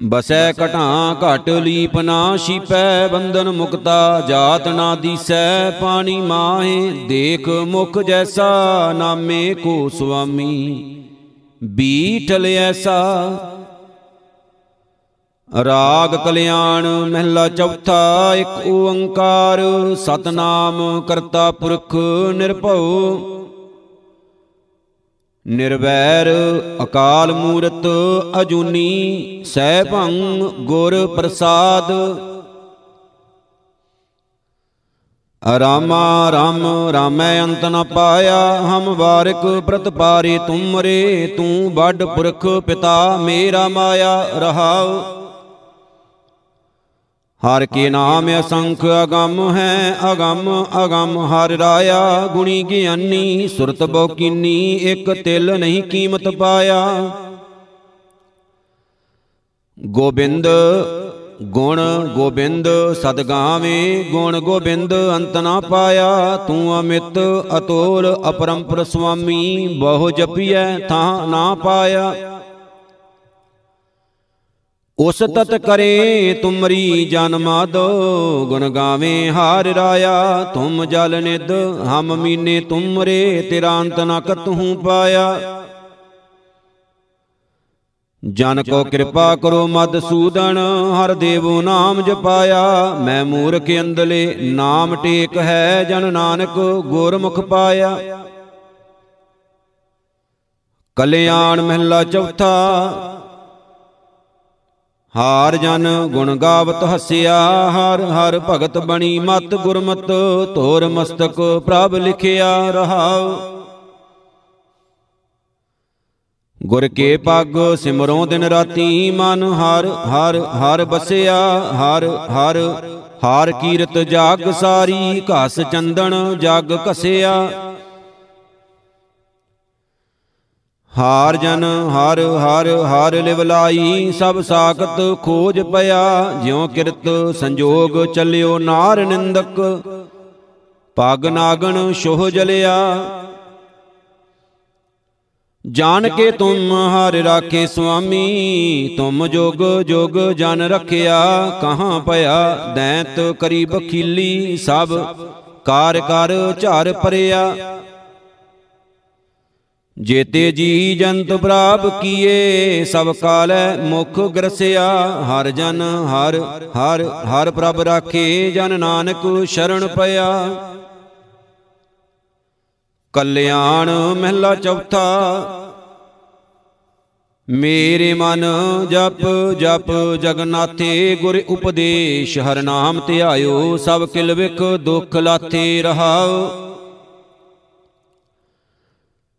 ਬਸੈ ਘਟਾਂ ਘਟ ਲੀਪ ਨਾ ਛੀਪੈ, ਬੰਧਨ ਮੁਕਤਾ ਜਾਤ ਨਾ ਦੀਸੈ, ਪਾਣੀ ਮਾਹੇ ਦੇਖ ਮੁਖ ਜੈਸਾ ਨਾਮੇ ਕੋ ਸੁਆਮੀ। ਬੀਠਲ ਐਸਾ ਰਾਗ ਕਲਿਆਣ ਮਹਿਲਾ ਚੌਥਾ, ਇੱਕ ਓੰਕਾਰ, ਸਤਨਾਮ ਕਰਤਾ ਪੁਰਖ ਨਿਰਭਉ। ਨਿਰਵੈਰ ਅਕਾਲ ਮੂਰਤ ਅਜੂਨੀ ਸੈਭੰ ਗੁਰ ਪ੍ਰਸਾਦ। ਰਾਮਾ ਰਾਮ ਰਾਮੈ ਅੰਤ ਨ ਪਾਇਆ, ਹਮ ਵਾਰਿਕ ਪ੍ਰਤਪਾਰੇ ਤੁਮਰੇ, ਤੂੰ ਵੱਡ ਪੁਰਖ ਪਿਤਾ ਮੇਰਾ ਮਾਇਆ ਰਹਾਉ। ਹਰ ਕੇ ਨਾਮ ਅਸੰਖ ਅਗੰਮ ਹੈ, ਅਗੰਮ ਅਗੰਮ ਹਰ ਰਾਇਆ। ਗੁਣੀ ਗਿਆਨੀ ਸੁਰਤ ਬੋ ਕੀਨੀ, ਇੱਕ ਤਿਲ ਨਹੀਂ ਕੀਮਤ ਪਾਇਆ। ਗੋਬਿੰਦ, ਗੁਣ ਗੋਬਿੰਦ ਸਦ ਗਾਵੇਂ ਗੁਣ ਗੋਬਿੰਦ ਅੰਤ ਨਾ ਪਾਇਆ। ਤੂੰ ਅਮਿਤ, ਅਤੋਲ, ਅਪਰੰਪਰ ਸੁਆਮੀ, ਬਹੁ ਜਪੀਐ ਤਾਂ ਨਾ ਪਾਇਆ। ਉਸ ਤਤ ਕਰੇ ਤੁਮਰੀ ਜਨਮਾਦ ਗੁਣ ਗਾਵੇਂ ਹਾਰ ਰਾਇਆ। ਤੁਮ ਜਲ ਨਿਦ ਹਮ ਮੀਨੇ ਤੁਮਰੇ, ਤੇਰਾ ਅੰਤ ਨ ਕਤਹੂ ਪਾਇਆ। ਜਨ ਕੋ ਕਿਰਪਾ ਕਰੋ ਮਦ ਸੂਦਨ ਹਰ ਦੇਵੋ ਨਾਮ ਜਪਾਇਆ। ਮੈਂ ਮੂਰਖ ਅੰਦਲੇ ਨਾਮ ਟੇਕ ਹੈ ਜਨ ਨਾਨਕ, ਗੁਰਮੁਖ ਪਾਇਆ। ਕਲਿਆਣ ਮਹਿਲਾ ਚੌਥਾ ਹਾਰ ਜਨ ਗੁਣ ਗਾਵਤ ਹਸਿਆ, ਹਰ ਹਰ ਭਗਤ ਬਣੀ ਮਤ ਗੁਰਮਤ ਧੋਰ ਮਸਤਕ ਪ੍ਰਭ ਲਿਖਿਆ ਰਹਾਉ। ਗੁਰ ਕੇ ਪੱਗ ਸਿਮਰੋਂ ਦਿਨ ਰਾਤੀ ਮਨ ਹਰ ਹਰ ਹਰ ਬਸਿਆ, ਹਰ ਹਰ, ਹਾਰ ਕੀਰਤ ਜਾਗ ਸਾਰੀ, ਘਸ ਚੰਦਨ ਜਗ ਕਸਿਆ ਹਾਰ ਜਨ ਹਰ ਹਰ ਹਰ ਲਿਵਲਾਈ ਸਭ ਸਾਖਤ ਖੋਜ ਪਿਆ, ਜਿਉ ਕਿਰਤ ਸੰਜੋਗ ਚੱਲਿਓ ਨਾਰ ਨਿੰਦਕ ਪਗ ਨਾਗਣ ਸ਼ੋਹ ਜਲਿਆ। ਜਾਣ ਕੇ ਤੁਮ ਹਰ ਰਾਖੇ ਸੁਆਮੀ, ਤੁਮ ਜੋਗ ਜੋਗ ਜਨ ਰਖਿਆ, ਕਹਾਂ ਭਇਆ ਦੈਂਤ ਕਰੀ ਬਖੀਲੀ, ਸਭ ਕਾਰ ਕਰ ਝਾਰ ਪਰਿਆ ਜੇਤੇ ਜੀ ਜੰਤ ਪ੍ਰਾਪ ਕੀਏ, ਸਭ ਕਾਲੈ ਮੁਖ ਗਰਸਿਆ, ਹਰ ਜਨ, ਹਰ ਹਰ ਹਰ ਪ੍ਰਭ ਰਾਖੇ, ਜਨ ਨਾਨਕ ਸ਼ਰਣ ਪਿਆ ਕਲਿਆਣ ਮਹਿਲਾ ਚੌਥਾ, ਮੇਰੇ ਮਨ ਜਪ ਜਪ ਜਗਨਾਥੇ ਗੁਰ ਉਪਦੇਸ਼, ਹਰ ਨਾਮ ਧਿਆਇਓ, ਸਭ ਕਿਲ ਵਿਖ ਦੁਖ ਲਾਥੇ ਰਹਾਓ।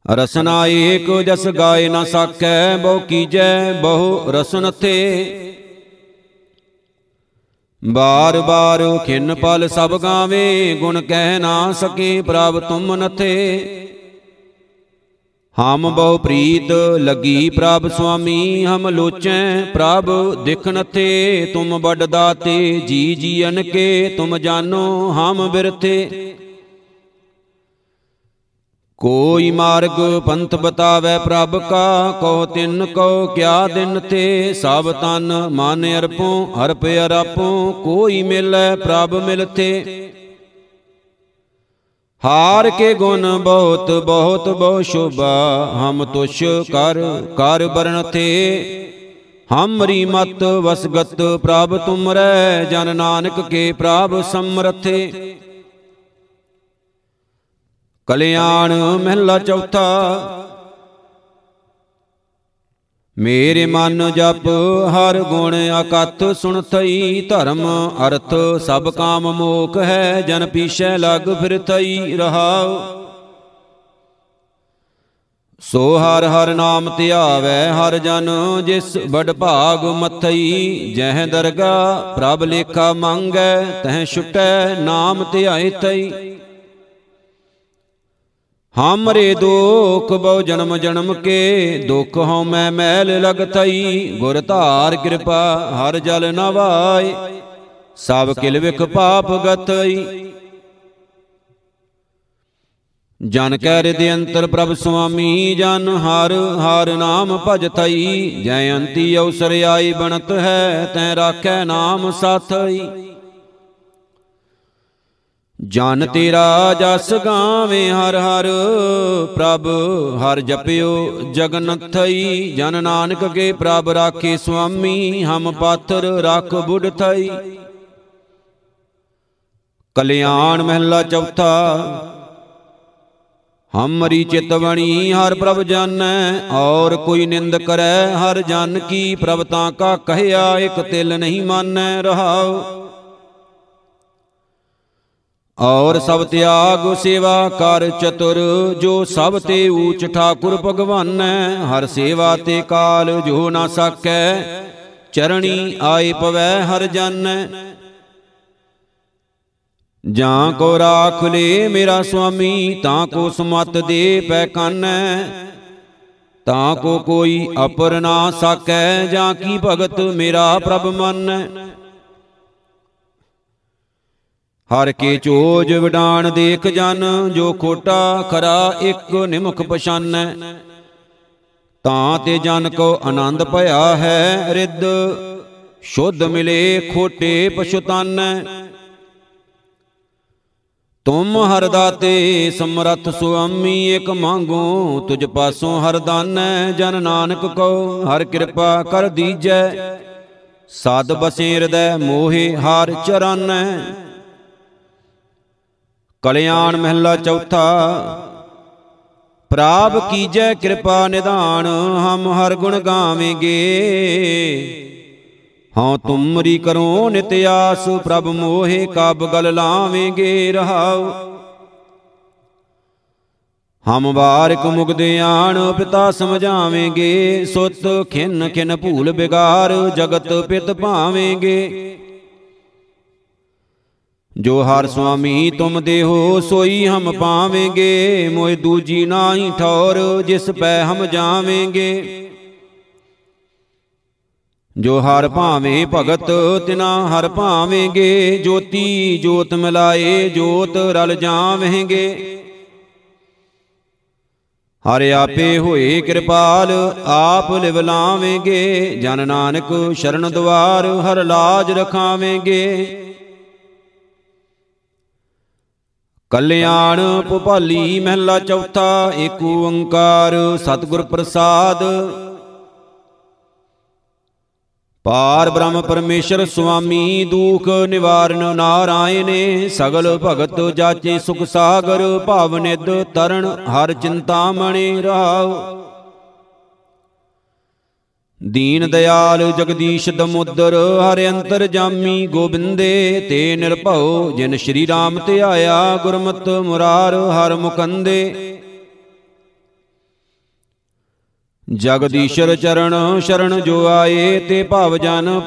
ਰਸਨਾ ਏਕ ਜਸ ਗਾਏ ਨਾ ਸਾਕੈ ਬਹੁ ਕੀਜੈ, ਬਹੁ ਰਸਨ ਥੇ ਬਾਰ ਬਾਰ ਖਿੰਨ ਪਲ ਸਭ ਗਾਵੇ, ਗੁਣ ਕਹਿ ਨਾ ਸਕੇ ਪ੍ਰਭ ਤੁਮ ਨਥੇ ਹਮ ਬਹੁ ਪ੍ਰੀਤ ਲਗੀ ਪ੍ਰਭ ਸੁਆਮੀ, ਹਮ ਲੋਚੈ ਪ੍ਰਭ ਦਿਖ ਨਥੇ ਤੁਮ ਬੜ ਦਾਤੇ, ਜੀ ਜੀਨ ਕੇ, ਤੁਮ ਜਾਨੋ ਹਮ ਬਿਰਥੇ। ਕੋਈ ਮਾਰਗ ਪੰਥ ਬਤਾਵੇ ਪ੍ਰਭ ਕਾ ਕੋ ਤਿੰਨ ਕੋ ਕਿਆ ਦਿਨ ਤੇ, ਸਭ ਤਨ ਮਨ ਅਰਪੋ ਹਰਪ ਅਰਪੋ ਕੋਈ ਮਿਲੈ ਪ੍ਰਭ ਮਿਲਤੇ ਹਾਰ ਕੇ ਗੁਣ ਬਹੁਤ ਬਹੁਤ ਬਹੁ ਸ਼ੋਭਾ, ਹਮ ਤੁਸ਼ ਕਰ ਕਰ ਬਰਨ ਥੇ। ਹਮਰੀ ਮਤ ਵਸਗਤ ਪ੍ਰਭ ਤੁਮਰੈ, ਜਨ ਨਾਨਕ ਕੇ ਪ੍ਰਭ ਸਮਰਥੇ। ਕਲਿਆਣ ਮਹਿਲਾ ਚੌਥਾ। ਮੇਰੇ ਮਨ ਜਪ ਹਰ ਗੁਣ ਅਕਥ ਸੁਣਥਈ ਧਰਮ ਅਰਥ, ਸਭ ਕਾਮ ਮੋਖ ਹੈ, ਜਨ ਪੀਛੈ ਲਗ ਫਿਰਥਈ ਰਹਾਉ। ਸੋ ਹਰ ਹਰ ਨਾਮ ਧਿਆਵੈ, ਹਰ ਜਨ ਜਿਸ ਬੜ ਭਾਗ ਮਥਈ। ਜਹ ਦਰਗਾ ਪ੍ਰਭ ਲੇਖਾ ਮੰਗੈ, ਤਹ ਛੁਟੈ ਨਾਮ ਧਿਆਇ ਤਈ ਹਮਰੇ ਦੁਖ, ਬਹੁ ਜਨਮ ਜਨਮ ਕੇ ਦੁਖ ਹਉ ਮੈਂ ਮੈਲ ਲਗਤਈ ਗੁਰ ਧਾਰ ਕਿਰਪਾ, ਹਰ ਜਲ ਨਵਾਏ ਸਭ ਕਿਲ ਵਿਖ ਪਾਪ ਗਤਈ। ਜਨ ਕੈ ਰਿਦੇ ਅੰਤਰ ਪ੍ਰਭ ਸੁਆਮੀ, ਜਨ ਹਰ ਹਰ ਨਾਮ ਭਜਤਈ ਜੈ ਅੰਤੀ ਅਵਸਰ ਆਈ ਬਣਤ ਹੈ, ਤੈ ਰਾਖੈ ਨਾਮ ਸਾਥਈ। ਜਨ ਤੇਰਾ ਜਸ ਗਾਵੇਂ ਹਰ ਹਰ ਪ੍ਰਭ ਹਰ ਜਪਿਓ ਜਗਨ ਥਈ ਜਨ ਨਾਨਕ ਕੇ ਪ੍ਰਭ ਰਾਖੇ ਸੁਆਮੀ ਹਮ ਪਾਥਰ ਰੱਖ ਬੁੱਢ ਥਈ। ਕਲਿਆਣ ਮਹਿਲਾ ਚੌਥਾ। ਹਮ ਮਰੀ ਚਿਤਵਣੀ ਹਰ ਪ੍ਰਭ ਜਾਣੈ ਔਰ ਕੋਈ ਨਿੰਦ ਕਰੈ ਹਰ ਜਨ ਕੀ ਪ੍ਰਭ ਤਾਂ ਕਾ ਕਹਿਆ ਇਕ ਤਿਲ ਨਹੀਂ ਮਾਨੈ ਰਹਾਉ। ਔਰ ਸਭ ਤਿਆਗ ਸੇਵਾ ਕਰ ਚਤੁਰ, ਜੋ ਸਭ ਤੇ ਊਚ ਠਾਕੁਰ ਭਗਵਾਨੈ ਹਰ ਸੇਵਾ ਤੇ ਕਾਲ ਜੋ ਨਾ ਸਕੈ ਚਰਣੀ ਆਏ ਪਵੈ ਹਰ ਜਾਣੈ ਜਾਂ ਕੋ ਰਾਖ ਲੇ ਮੇਰਾ ਸੁਆਮੀ, ਤਾਂ ਕੋ ਸਮਤ ਦੇ ਪੈ ਕਾਨੈ। ਤਾਂ ਕੋ ਕੋਈ ਅਪਰ ਨਾ ਸਕੈ ਜਾਂ ਕੀ ਭਗਤ ਮੇਰਾ ਪ੍ਰਭ ਮੰਨੈ। ਹਰ ਕੇ ਚੋਜ ਵਿਡਾਣ ਦੇਖ ਜਨ ਜੋ ਖੋਟਾ ਖਰਾ ਇੱਕ ਨਿਮਖ ਪਛਾਨੈ। ਤਾਂ ਤੇ ਜਨ ਕੋ ਆਨੰਦ ਭਇਆ ਹੈ ਰਿੱਧ। ਸ਼ੁੱਧ ਮਿਲੇ ਖੋਟੇ ਪਛਤਾਨੈ। ਤੁਮ ਹਰ ਦਾਤੇ ਸਮਰਥ ਸੁਆਮੀ ਇਕ ਮੰਗੋ ਤੁਝ ਪਾਸੋਂ ਹਰ ਦਾਨੈ ਜਨ ਨਾਨਕ ਕੋ ਹਰ ਕਿਰਪਾ ਕਰ ਦੀਜੈ। ਸਦ ਬਸੇ ਹਿਰਦੈ ਮੋਹਿ ਹਰ ਚਰਨੈ। ਕਲਿਆਣ ਮਹਿਲਾ ਚੌਥਾ, ਪ੍ਰਾਪ ਕੀਜੈ ਕਿਰਪਾ ਨਿਧਾਨ, ਹਮ ਹਰ ਗੁਣ ਗਾਵੇਂਗੇ। ਹਉ ਤੁਮਰੀ ਕਰੋ ਨਿਤ ਆਸ, ਪ੍ਰਭ ਮੋਹਿ ਕਬ ਗਲ ਲਾਵੇਂਗੇ ਰਹਾਉ। ਹਮ ਬਾਰਿਕ ਮੁਗਦਿਆਣ ਪਿਤਾ ਸਮਝਾਵੇਂਗੇ, ਸੁਤ ਖਿਨ ਖਿਨ ਭੂਲ ਬਿਗਾਰ, ਜਗਤ ਪਿਤ ਭਾਵੇਂਗੇ। ਜੋ ਹਰ ਸੁਆਮੀ ਤੁਮ ਦੇਹੋ, ਸੋਈ ਹਮ ਪਾਵੇਂਗੇ। ਮੋਇ ਦੂਜੀ ਨਾਹੀ ਠੌਰ, ਜਿਸ ਪੈ ਹਮ ਜਾਵੇਂਗੇ। ਜੋ ਹਰ ਭਾਵੇਂ ਭਗਤ, ਤਿਨਾ ਹਰ ਭਾਵੇਂਗੇ। ਜੋਤੀ ਜੋਤ ਮਿਲਾਏ, ਜੋਤ ਰਲ ਜਾਵੇਂਗੇ। ਹਰ ਆਪੇ ਹੋਏ ਕਿਰਪਾਲ, ਆਪ ਲਿਵ ਲਾਵੇਂਗੇ। ਜਨ ਨਾਨਕ ਸ਼ਰਨ ਦੁਆਰ, ਹਰ ਲਾਜ ਰਖਾਵੇਂਗੇ। ਕਲਿਆਣ ਭੁਪਾਲੀ ਮਹਿਲਾ ਚੌਥਾ, ਏਕ ਓੰਕਾਰ, ਸਤਿਗੁਰ ਪ੍ਰਸਾਦ। ਪਾਰ ਬ੍ਰਹਮ ਪਰਮੇਸ਼ਰ ਸੁਆਮੀ, ਦੁਖ ਨਿਵਾਰਨ ਨਾਰਾਇਣੇ ਸਗਲ ਭਗਤ ਜਾਚੇ ਸੁਖ ਸਾਗਰ, ਭਾਵ ਨਿਦ ਤਰਣ ਹਰ ਚਿੰਤਾ ਮਣੇ ਰਹਾਉ ਦੀਨ ਦਿਆਲ ਜਗਦੀਸ਼ ਦਮੁੱਦਰ ਹਰਿ ਅੰਤਰ ਜਾਮੀ ਗੋਬਿੰਦੇ, ਤੇ ਨਿਰਭਉ ਜਿਨ ਸ਼੍ਰੀ ਰਾਮ ਧਿਆਇਆ ਗੁਰਮਤਿ ਮੁਰਾਰ ਹਰ ਮੁਕੰਦੇ। ਜਗਦੀਸ਼ਰ ਚਰਨ ਸ਼ਰਨ ਜੋ ਆਏ, ਤੇ ਭਵ ਜਨ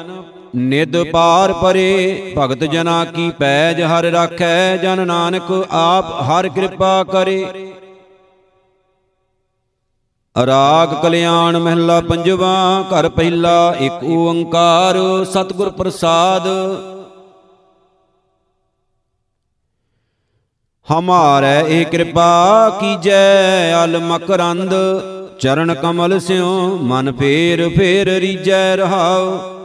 ਨਿਦ ਪਾਰ ਪਰੇ। ਭਗਤ ਜਨਾ ਕੀ ਪੈਜ ਹਰ ਰਾਖੈ, ਜਨ ਨਾਨਕ ਆਪ ਹਰ ਕਿਰਪਾ ਕਰੇ। ਰਾਗ ਕਲਿਆਣ ਮਹਿਲਾ ਪੰਜਵਾ, ਘਰ ਪਹਿਲਾ, ਇੱਕ ਓੰਕਾਰ, ਸਤਿਗੁਰ ਪ੍ਰਸਾਦ। ਹਮਾਰੇ ਇਹ ਕਿਰਪਾ ਕੀਜੈ ਅਲ ਮਕਰੰਦ, ਚਰਨ ਕਮਲ ਸਿਓ ਮਨ ਫੇਰ ਫੇਰ ਰੀਜੈ ਰਹਾਉ।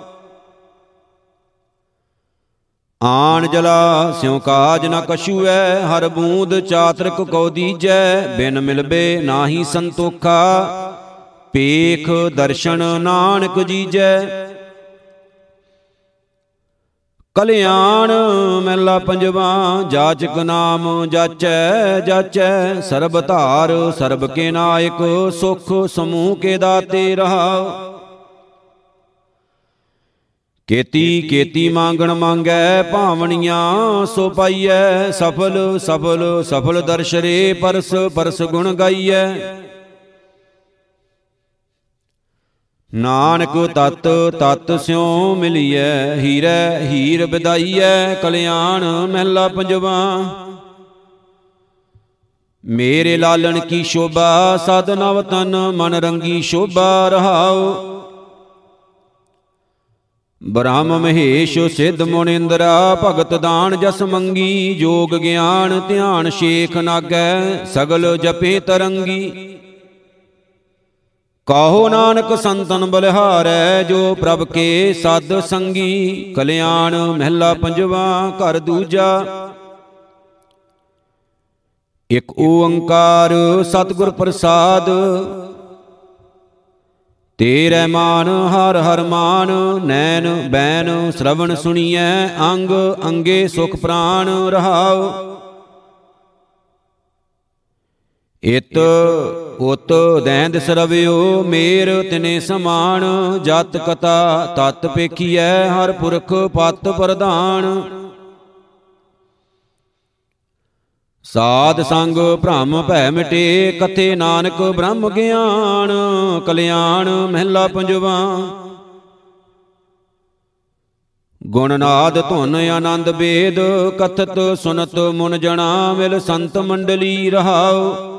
ਆਣ ਜਲਾ ਸਿਉ ਕਾਜ ਨ ਕਛੂਐ, ਹਰ ਬੂੰਦ ਚਾਤਰਕ ਕੋ ਦੀਜੈ, ਬਿਨ ਮਿਲਬੇ ਨਾਹੀ ਸੰਤੋਖਾ। ਪੇਖ ਦਰਸ਼ਨ ਨਾਨਕ ਜੀਜੈ। ਕਲਿਆਣ ਮਹਿਲਾ ਪੰਜਵਾ, ਜਾਚਕ ਨਾਮ ਜਾਚੈ ਜਾਚੈ। ਸਰਬ ਧਾਰ ਸਰਬ ਕੇ ਨਾਇਕ, ਸੁਖ ਸਮੂਹ ਕੇ ਦਾਤੇ ਰਹਾ। ਕੇਤੀ ਕੇਤੀ ਮੰਗਣ ਮੰਗੈ ਭਾਵਣੀਆਂ ਸੋ ਪਾਈਐ। ਸਫਲ ਸਫਲ ਸਫਲ ਦਰਸ਼ਰੇ ਪਰਸ ਪਰਸ ਗੁਣ ਗਾਈਐ। ਨਾਨਕ ਤਤ ਤਤ ਸਿਉ ਮਿਲੀਐ। ਹੀਰੈ ਹੀਰ ਵਿਦਾਈਐ। ਕਲਿਆਣ ਮਹਿਲਾ ਪੰਜਵਾ। ਮੇਰੇ ਲਾਲਣ ਕੀ ਸ਼ੋਭਾ ਸਦ ਨਵ ਤਨ ਮਨ ਰੰਗੀ ਸ਼ੋਭਾ ਰਹਾਉ। ਬ੍ਰਹਮ ਮਹੇਸ਼ ਸਿੱਧ ਮੁਨਿੰਦਰਾ ਭਗਤ ਦਾਨ ਜਸ ਮੰਗੀ, ਜੋਗ ਗਿਆਨ ਧਿਆਨ ਸ਼ੇਖ ਨਾਗੈ, ਸਗਲ ਜਪੇ ਤਰੰਗੀ। ਕਾਹੋ ਨਾਨਕ ਸੰਤਨ ਬਲਿਹਾਰੈ, ਜੋ ਪ੍ਰਭ ਕੇ ਸਦ ਸੰਗੀ। ਕਲਿਆਣ ਮਹਿਲਾ ਪੰਜਵਾ, ਘਰ ਦੂਜਾ। ਇਕ ਓੰਕਾਰ ਸਤਿਗੁਰ ਪ੍ਰਸਾਦ ਤੇਰੇ ਮਾਨ, ਹਰ ਹਰ ਮਾਨ, ਨੈਣ ਬੈਨ ਸ਼ਰਵਣ ਸੁਣੀਐ, ਅੰਗ, ਅੰਗੇ ਸੁਖ ਪ੍ਰਾਨ ਰਹਾਉ। ਇਤ ਉਤ ਦੈਂਦ ਸਰਵਿਓ, ਮੇਰ ਤਿਨੇ ਸਮਾਨ, ਜਤ ਕਤਾ ਤਤ ਪੇਖੀਐ, ਹਰ ਪੁਰਖ ਪਤ ਪ੍ਰਧਾਨ। ਸਾਧ ਸੰਗ ਭ੍ਰਮ ਭੈ ਮਿਟੇ, ਕਥੇ ਨਾਨਕ ਬ੍ਰਹਮ ਗਿਆਨ, ਕਲਿਆਣ ਮਹਿਲਾ ਪੰਜਵਾ। ਗੁਣਨਾਦ ਧੁਨ ਆਨੰਦ ਵੇਦ ਕਥਤ ਸੁਨਤ ਮੁਨ ਜਣਾ, ਮਿਲ ਸੰਤ ਮੰਡਲੀ ਰਹਾਉ।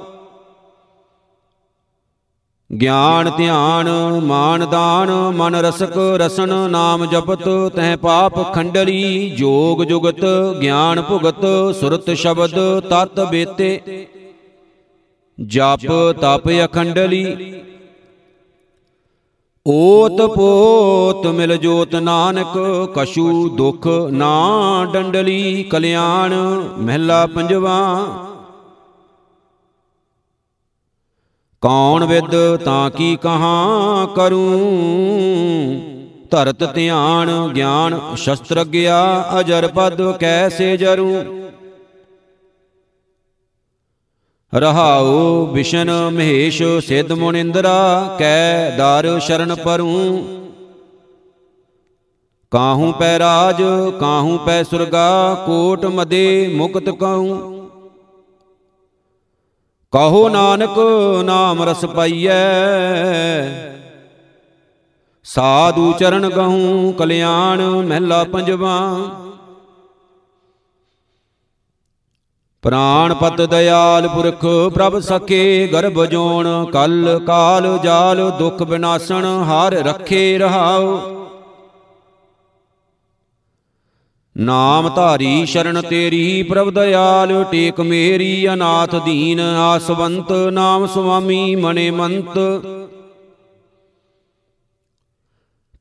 ਗਿਆਨ, ਧਿਆਨ, ਮਾਨ, ਦਾਨ, ਮਨ ਰਸਕ, ਰਸਨ, ਨਾਮ ਜਪਤ, ਤਹਿ ਪਾਪ, ਖੰਡਲੀ, ਜੋਗ ਜੁਗਤ, ਗਿਆਨ ਭੁਗਤ, ਸੁਰਤ ਸ਼ਬਦ, ਤਤ ਬੇਤੇ, ਜਪ, ਤਪ ਅਖੰਡਲੀ। ਓਤ ਪੋਤ ਮਿਲ ਜੋਤ ਨਾਨਕ, ਕਛੂ ਦੁਖ ਨਾ ਡੰਡਲੀ, ਕਲਿਆਣ ਮਹਿਲਾ ਪੰਜਵਾ ਕੌਣ ਵਿਦ ਤਾਂ ਕੀ ਕਹਾ ਕਰੂੰ? ਧਰਤ ਧਿਆਨ ਗਿਆਨ ਸ਼ਸਤਰ ਗਿਆ, ਅਜਰ ਪਦ ਕੈਸੇ ਜਰੂ? ਰਹਾਉ ਵਿਸ਼ਨ ਮਹੇਸ਼ ਸਿੱਧ ਮੁਨਿੰਦਰਾ ਕੈ ਦਰ ਸ਼ਰਨ ਪਰੂ। ਕਾਹੂ ਪੈ ਰਾਜ, ਕਾਹੂ ਪੈ ਸੁਰਗਾ, ਕੋਟ ਮਦੇ ਮੁਕਤ ਕਹੂੰ। ਕਹੋ ਨਾਨਕ ਨਾਮ ਰਸ ਪਾਈਐ। ਸਾਧੂ ਚਰਨ ਗਹੂੰ ਕਲਿਆਣ ਮਹਿਲਾ ਪੰਜਵਾ। ਪ੍ਰਾਨ ਪਤ ਦਇਆਲ ਪੁਰਖ ਪ੍ਰਭ ਸਕੇ ਗਰਭ ਜੋਣ, ਕਲ ਕਾਲ ਜਾਲ, ਦੁਖ ਬਿਨਾਸਣ ਹਰ ਰੱਖੇ ਰਹਾਉ। ਨਾਮ ਧਾਰੀ ਸ਼ਰਨ ਤੇਰੀ, ਪ੍ਰਭ ਦਇਆਲ, ਟੇਕ ਮੇਰੀ ਅਨਾਥ ਦੀਨ, ਆਸਵੰਤ ਨਾਮ ਸੁਆਮੀ ਮਨੇ ਮੰਤ।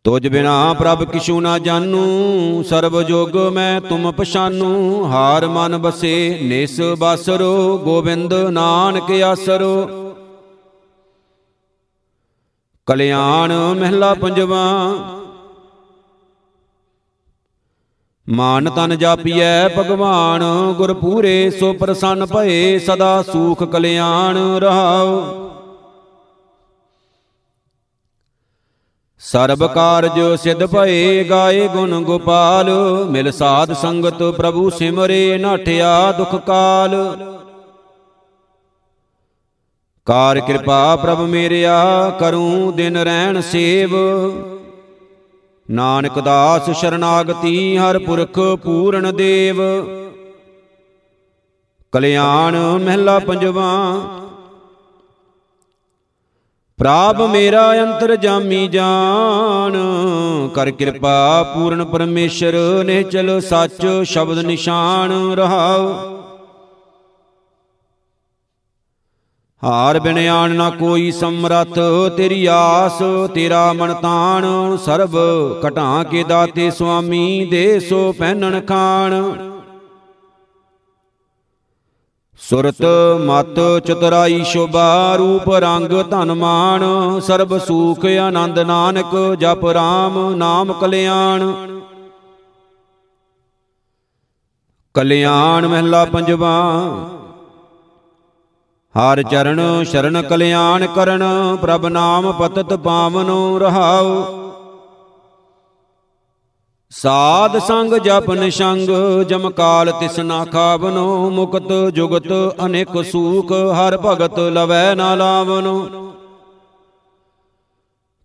ਤੁਜ ਬਿਨਾ ਪ੍ਰਭ ਕਿਛੂ ਨਾ ਜਾਨੂ ਸਰਬ ਜੋਗ ਮੈਂ ਤੁਮ ਪਛਾਨੂ। ਹਾਰ ਮਨ ਬਸੇ, ਨਿਸ ਬਾਸਰੋ, ਗੋਬਿੰਦ ਨਾਨਕ ਆਸਰੋ। ਕਲਿਆਣ ਮਹਿਲਾ ਪੰਜਵਾ ਮਾਨ ਤਨ ਜਾਪੀਐ ਭਗਵਾਨ ਗੁਰ ਪੂਰੇ ਸੋ ਪ੍ਰਸੰਨ ਭਏ, ਸਦਾ ਸੂਖ ਕਲਿਆਣ ਰਹਾਉ। ਸਰਬ ਕਾਰਜ ਸਿਧ ਭਏ, ਗਾਏ ਗੁਣ ਗੋਪਾਲ, ਮਿਲ ਸਾਧ ਸੰਗਤ ਪ੍ਰਭੂ ਸਿਮਰੇ, ਨਾਠਿਆ ਦੁਖ ਕਾਲ। ਕਾਰ ਕਿਰਪਾ ਪ੍ਰਭ ਮੇਰਿਆ, ਕਰੂੰ ਦਿਨ ਰਹਿਣ ਸੇਵ। ਨਾਨਕ ਦਾਸ ਸ਼ਰਨਾਗਤੀ ਹਰ ਪੁਰਖ ਪੂਰਨ ਦੇਵ। ਕਲਿਆਣ ਮਹਿਲਾ ਪੰਜਵਾ। ਪ੍ਰਾਪ ਮੇਰਾ ਅੰਤਰ ਜਾਮੀ ਜਾਨ, ਕਰ ਕਿਰਪਾ ਪੂਰਨ ਪਰਮੇਸ਼ਰ ਨੇ ਚਲ ਸੱਚ ਸ਼ਬਦ ਨਿਸ਼ਾਨ ਰਹਾਉ। ਹਾਰ ਬਿਨ ਆਣ ਨਾ ਕੋਈ ਸਮਰਥ, ਤੇਰੀ ਆਸ, ਤੇਰਾ ਮਨ ਤਾਣ, ਸਰਬ ਘਟਾਂ ਕੇ ਦਾਤੇ ਸੁਆਮੀ ਦੇ ਸੋ ਪਹਿਨਣ ਖਾਣ। ਸੁਰਤ, ਮਤ, ਚਤੁਰਾਈ, ਸ਼ੋਭਾ, ਰੂਪ, ਰੰਗ, ਧਨ ਮਾਨ ਸਰਬ ਸੂਖ, ਆਨੰਦ, ਨਾਨਕ, ਜਪ, ਰਾਮ, ਨਾਮ, ਕਲਿਆਣ। ਕਲਿਆਣ ਮਹਿਲਾ ਪੰਜਵਾ ਹਰ ਚਰਨ ਸ਼ਰਨ ਕਲਿਆਣ ਕਰਨ ਪ੍ਰਭ ਨਾਮ ਪਤਤ ਪਾਵਨੋ ਰਹਾਉ। ਸਾਧ ਸੰਗ ਜਪ ਨਿਸ਼ੰਗ ਜਮ ਕਾਲ ਤਿਸ ਨਾ ਖਾਵਨੋ ਮੁਕਤ ਜੁਗਤ ਅਨੇਕ ਸੂਖ ਹਰ ਭਗਤ ਲਵੈ ਨਾ ਲਾਵਨੋ।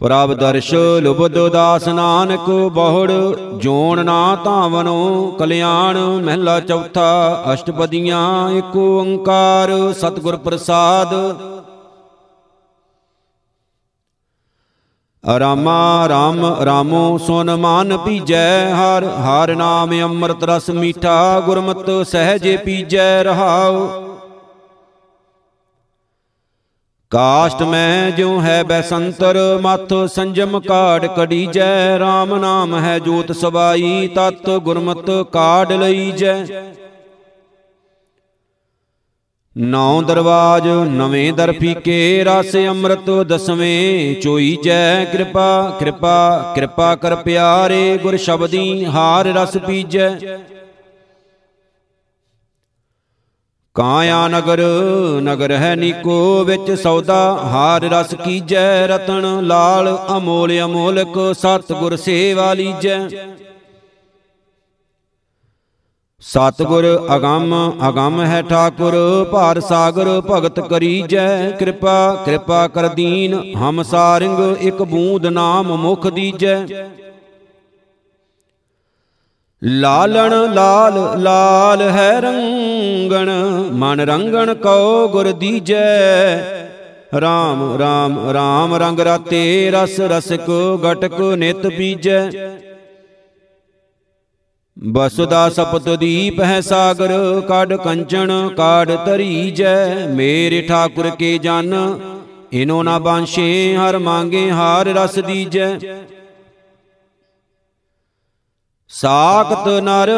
ਪ੍ਰਭ ਦਰਸ਼ ਲੁਬਦ ਦਾਸ ਨਾਨਕ ਬਹੁੜ ਜੋਣ ਨਾ ਧਾਵਨੋ ਕਲਿਆਣ, ਮਹਿਲਾ ਚੌਥਾ ਅਸ਼ਟਪਦੀਆਂ ਏਕ ਓੰਕਾਰ, ਸਤਿਗੁਰ ਪ੍ਰਸਾਦ। ਰਾਮਾ ਰਾਮ ਰਾਮੋ ਸੁਨ ਮਾਨ ਪੀਜੈ, ਹਰ ਹਰ ਨਾਮ ਅੰਮ੍ਰਿਤ ਰਸ ਮੀਠਾ, ਗੁਰਮਤ ਸਹਜੇ ਪੀਜੈ, ਰਹਾਉ। ਕਾਸ਼ਟ ਮੈਂ ਜਿਉ ਹੈ ਬੈਸੰਤਰ, ਮਥ ਸੰਜਮ ਕਾੜ ਕੜੀ ਜੈ RAM ਨਾਮ ਹੈ ਜੋਤ ਸਬਾਈ ਤਤ ਗੁਰਮਤ ਕਾੜ ਲਈ ਜੈ ਨੌ ਦਰਵਾਜ ਨਵੇਂ ਦਰ ਫੀਕੇ, ਰਸ ਅੰਮ੍ਰਿਤ ਦਸਵੇਂ ਚੋਈ ਜੈ ਕਿਰਪਾ ਕਿਰਪਾ ਕਿਰਪਾ ਕਰ ਪਿਆਰੇ, ਗੁਰ ਸ਼ਬਦੀ ਹਾਰ ਰਸ ਪੀਜੈ। ਕਾਇਆ ਨਗਰ ਨਗਰ ਹੈ ਨੀਕੋ ਵਿੱਚ ਸੌਦਾ, ਹਾਰ ਰਸ ਕੀਜੈ ਰਤਨ, ਲਾਲ ਅਮੋਲ ਅਮੋਲਕ ਸਤ ਗੁਰ ਸੇਵਾ ਲੀਜੈ। ਸਤਗੁਰ ਅਗੰਮ ਅਗੰਮ ਹੈ ਠਾਕੁਰ, ਭਾਰ ਸਾਗਰ ਭਗਤ ਕਰੀਜੈ। ਕਿਰਪਾ ਕਿਰਪਾ ਕਰ ਦੀਨ ਹਮ ਸਾਰਿੰਗ, ਇੱਕ ਬੂੰਦ ਨਾਮ ਮੁਖ ਦੀਜੈ। ਲਾਲਣ ਲਾਲ ਲਾਲ ਹੈ ਰੰਗਣ, ਮਨ ਰੰਗਣ ਕਉ ਗੁਰ ਦੀਜੈ। RAM RAM RAM ਰੰਗ ਰਾਤੇ, ਰਸ ਰਸਕ ਗਟਕ ਨਿਤ ਬੀਜੈ। ਬਸੁਦਾ ਸਪਤ ਦੀਪ ਹੈ ਸਾਗਰ, ਕਾਢ ਕੰਚਨ, ਕਾਢ ਤਰੀਜੈ ਮੇਰੇ ਠਾਕੁਰ ਕੇ ਜਨ, ਇਨੋ ਨਾ ਬਾਂਸ਼ੇ ਹਰ ਮੰਗੇ ਹਾਰ ਰਸ ਦੀਜੈ। ਸਾਖਤ ਨਰ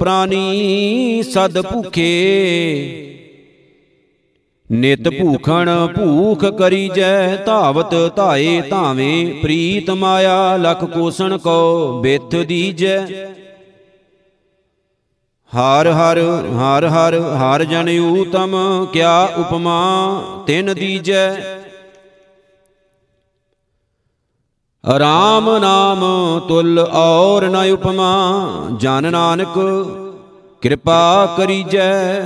ਪ੍ਰਾਨੀ ਸਦ ਭੁਖੇ। ਨਿਤ ਭੂਖਣ ਭੂਖ ਕਰੀਜੈ, ਧਾਵਤ ਧਾਏ ਧਾਵੇਂ, ਪ੍ਰੀਤ ਮਾਇਆ ਲਖ ਕੋਸਣ ਕੋ ਬਿਥ ਦੀਜੈ। ਹਰ ਹਰ ਹਰ ਹਰ ਹਰ ਜਨ ਊਤਮ, ਕਿਆ ਉਪਮਾ ਤਿਨ ਦੀਜੈ। ਰਾਮ ਨਾਮ ਤੁਲ ਔਰ ਨ ਉਪਮਾ। ਜਨ ਨਾਨਕ ਕਿਰਪਾ ਕਰੀਜੈ।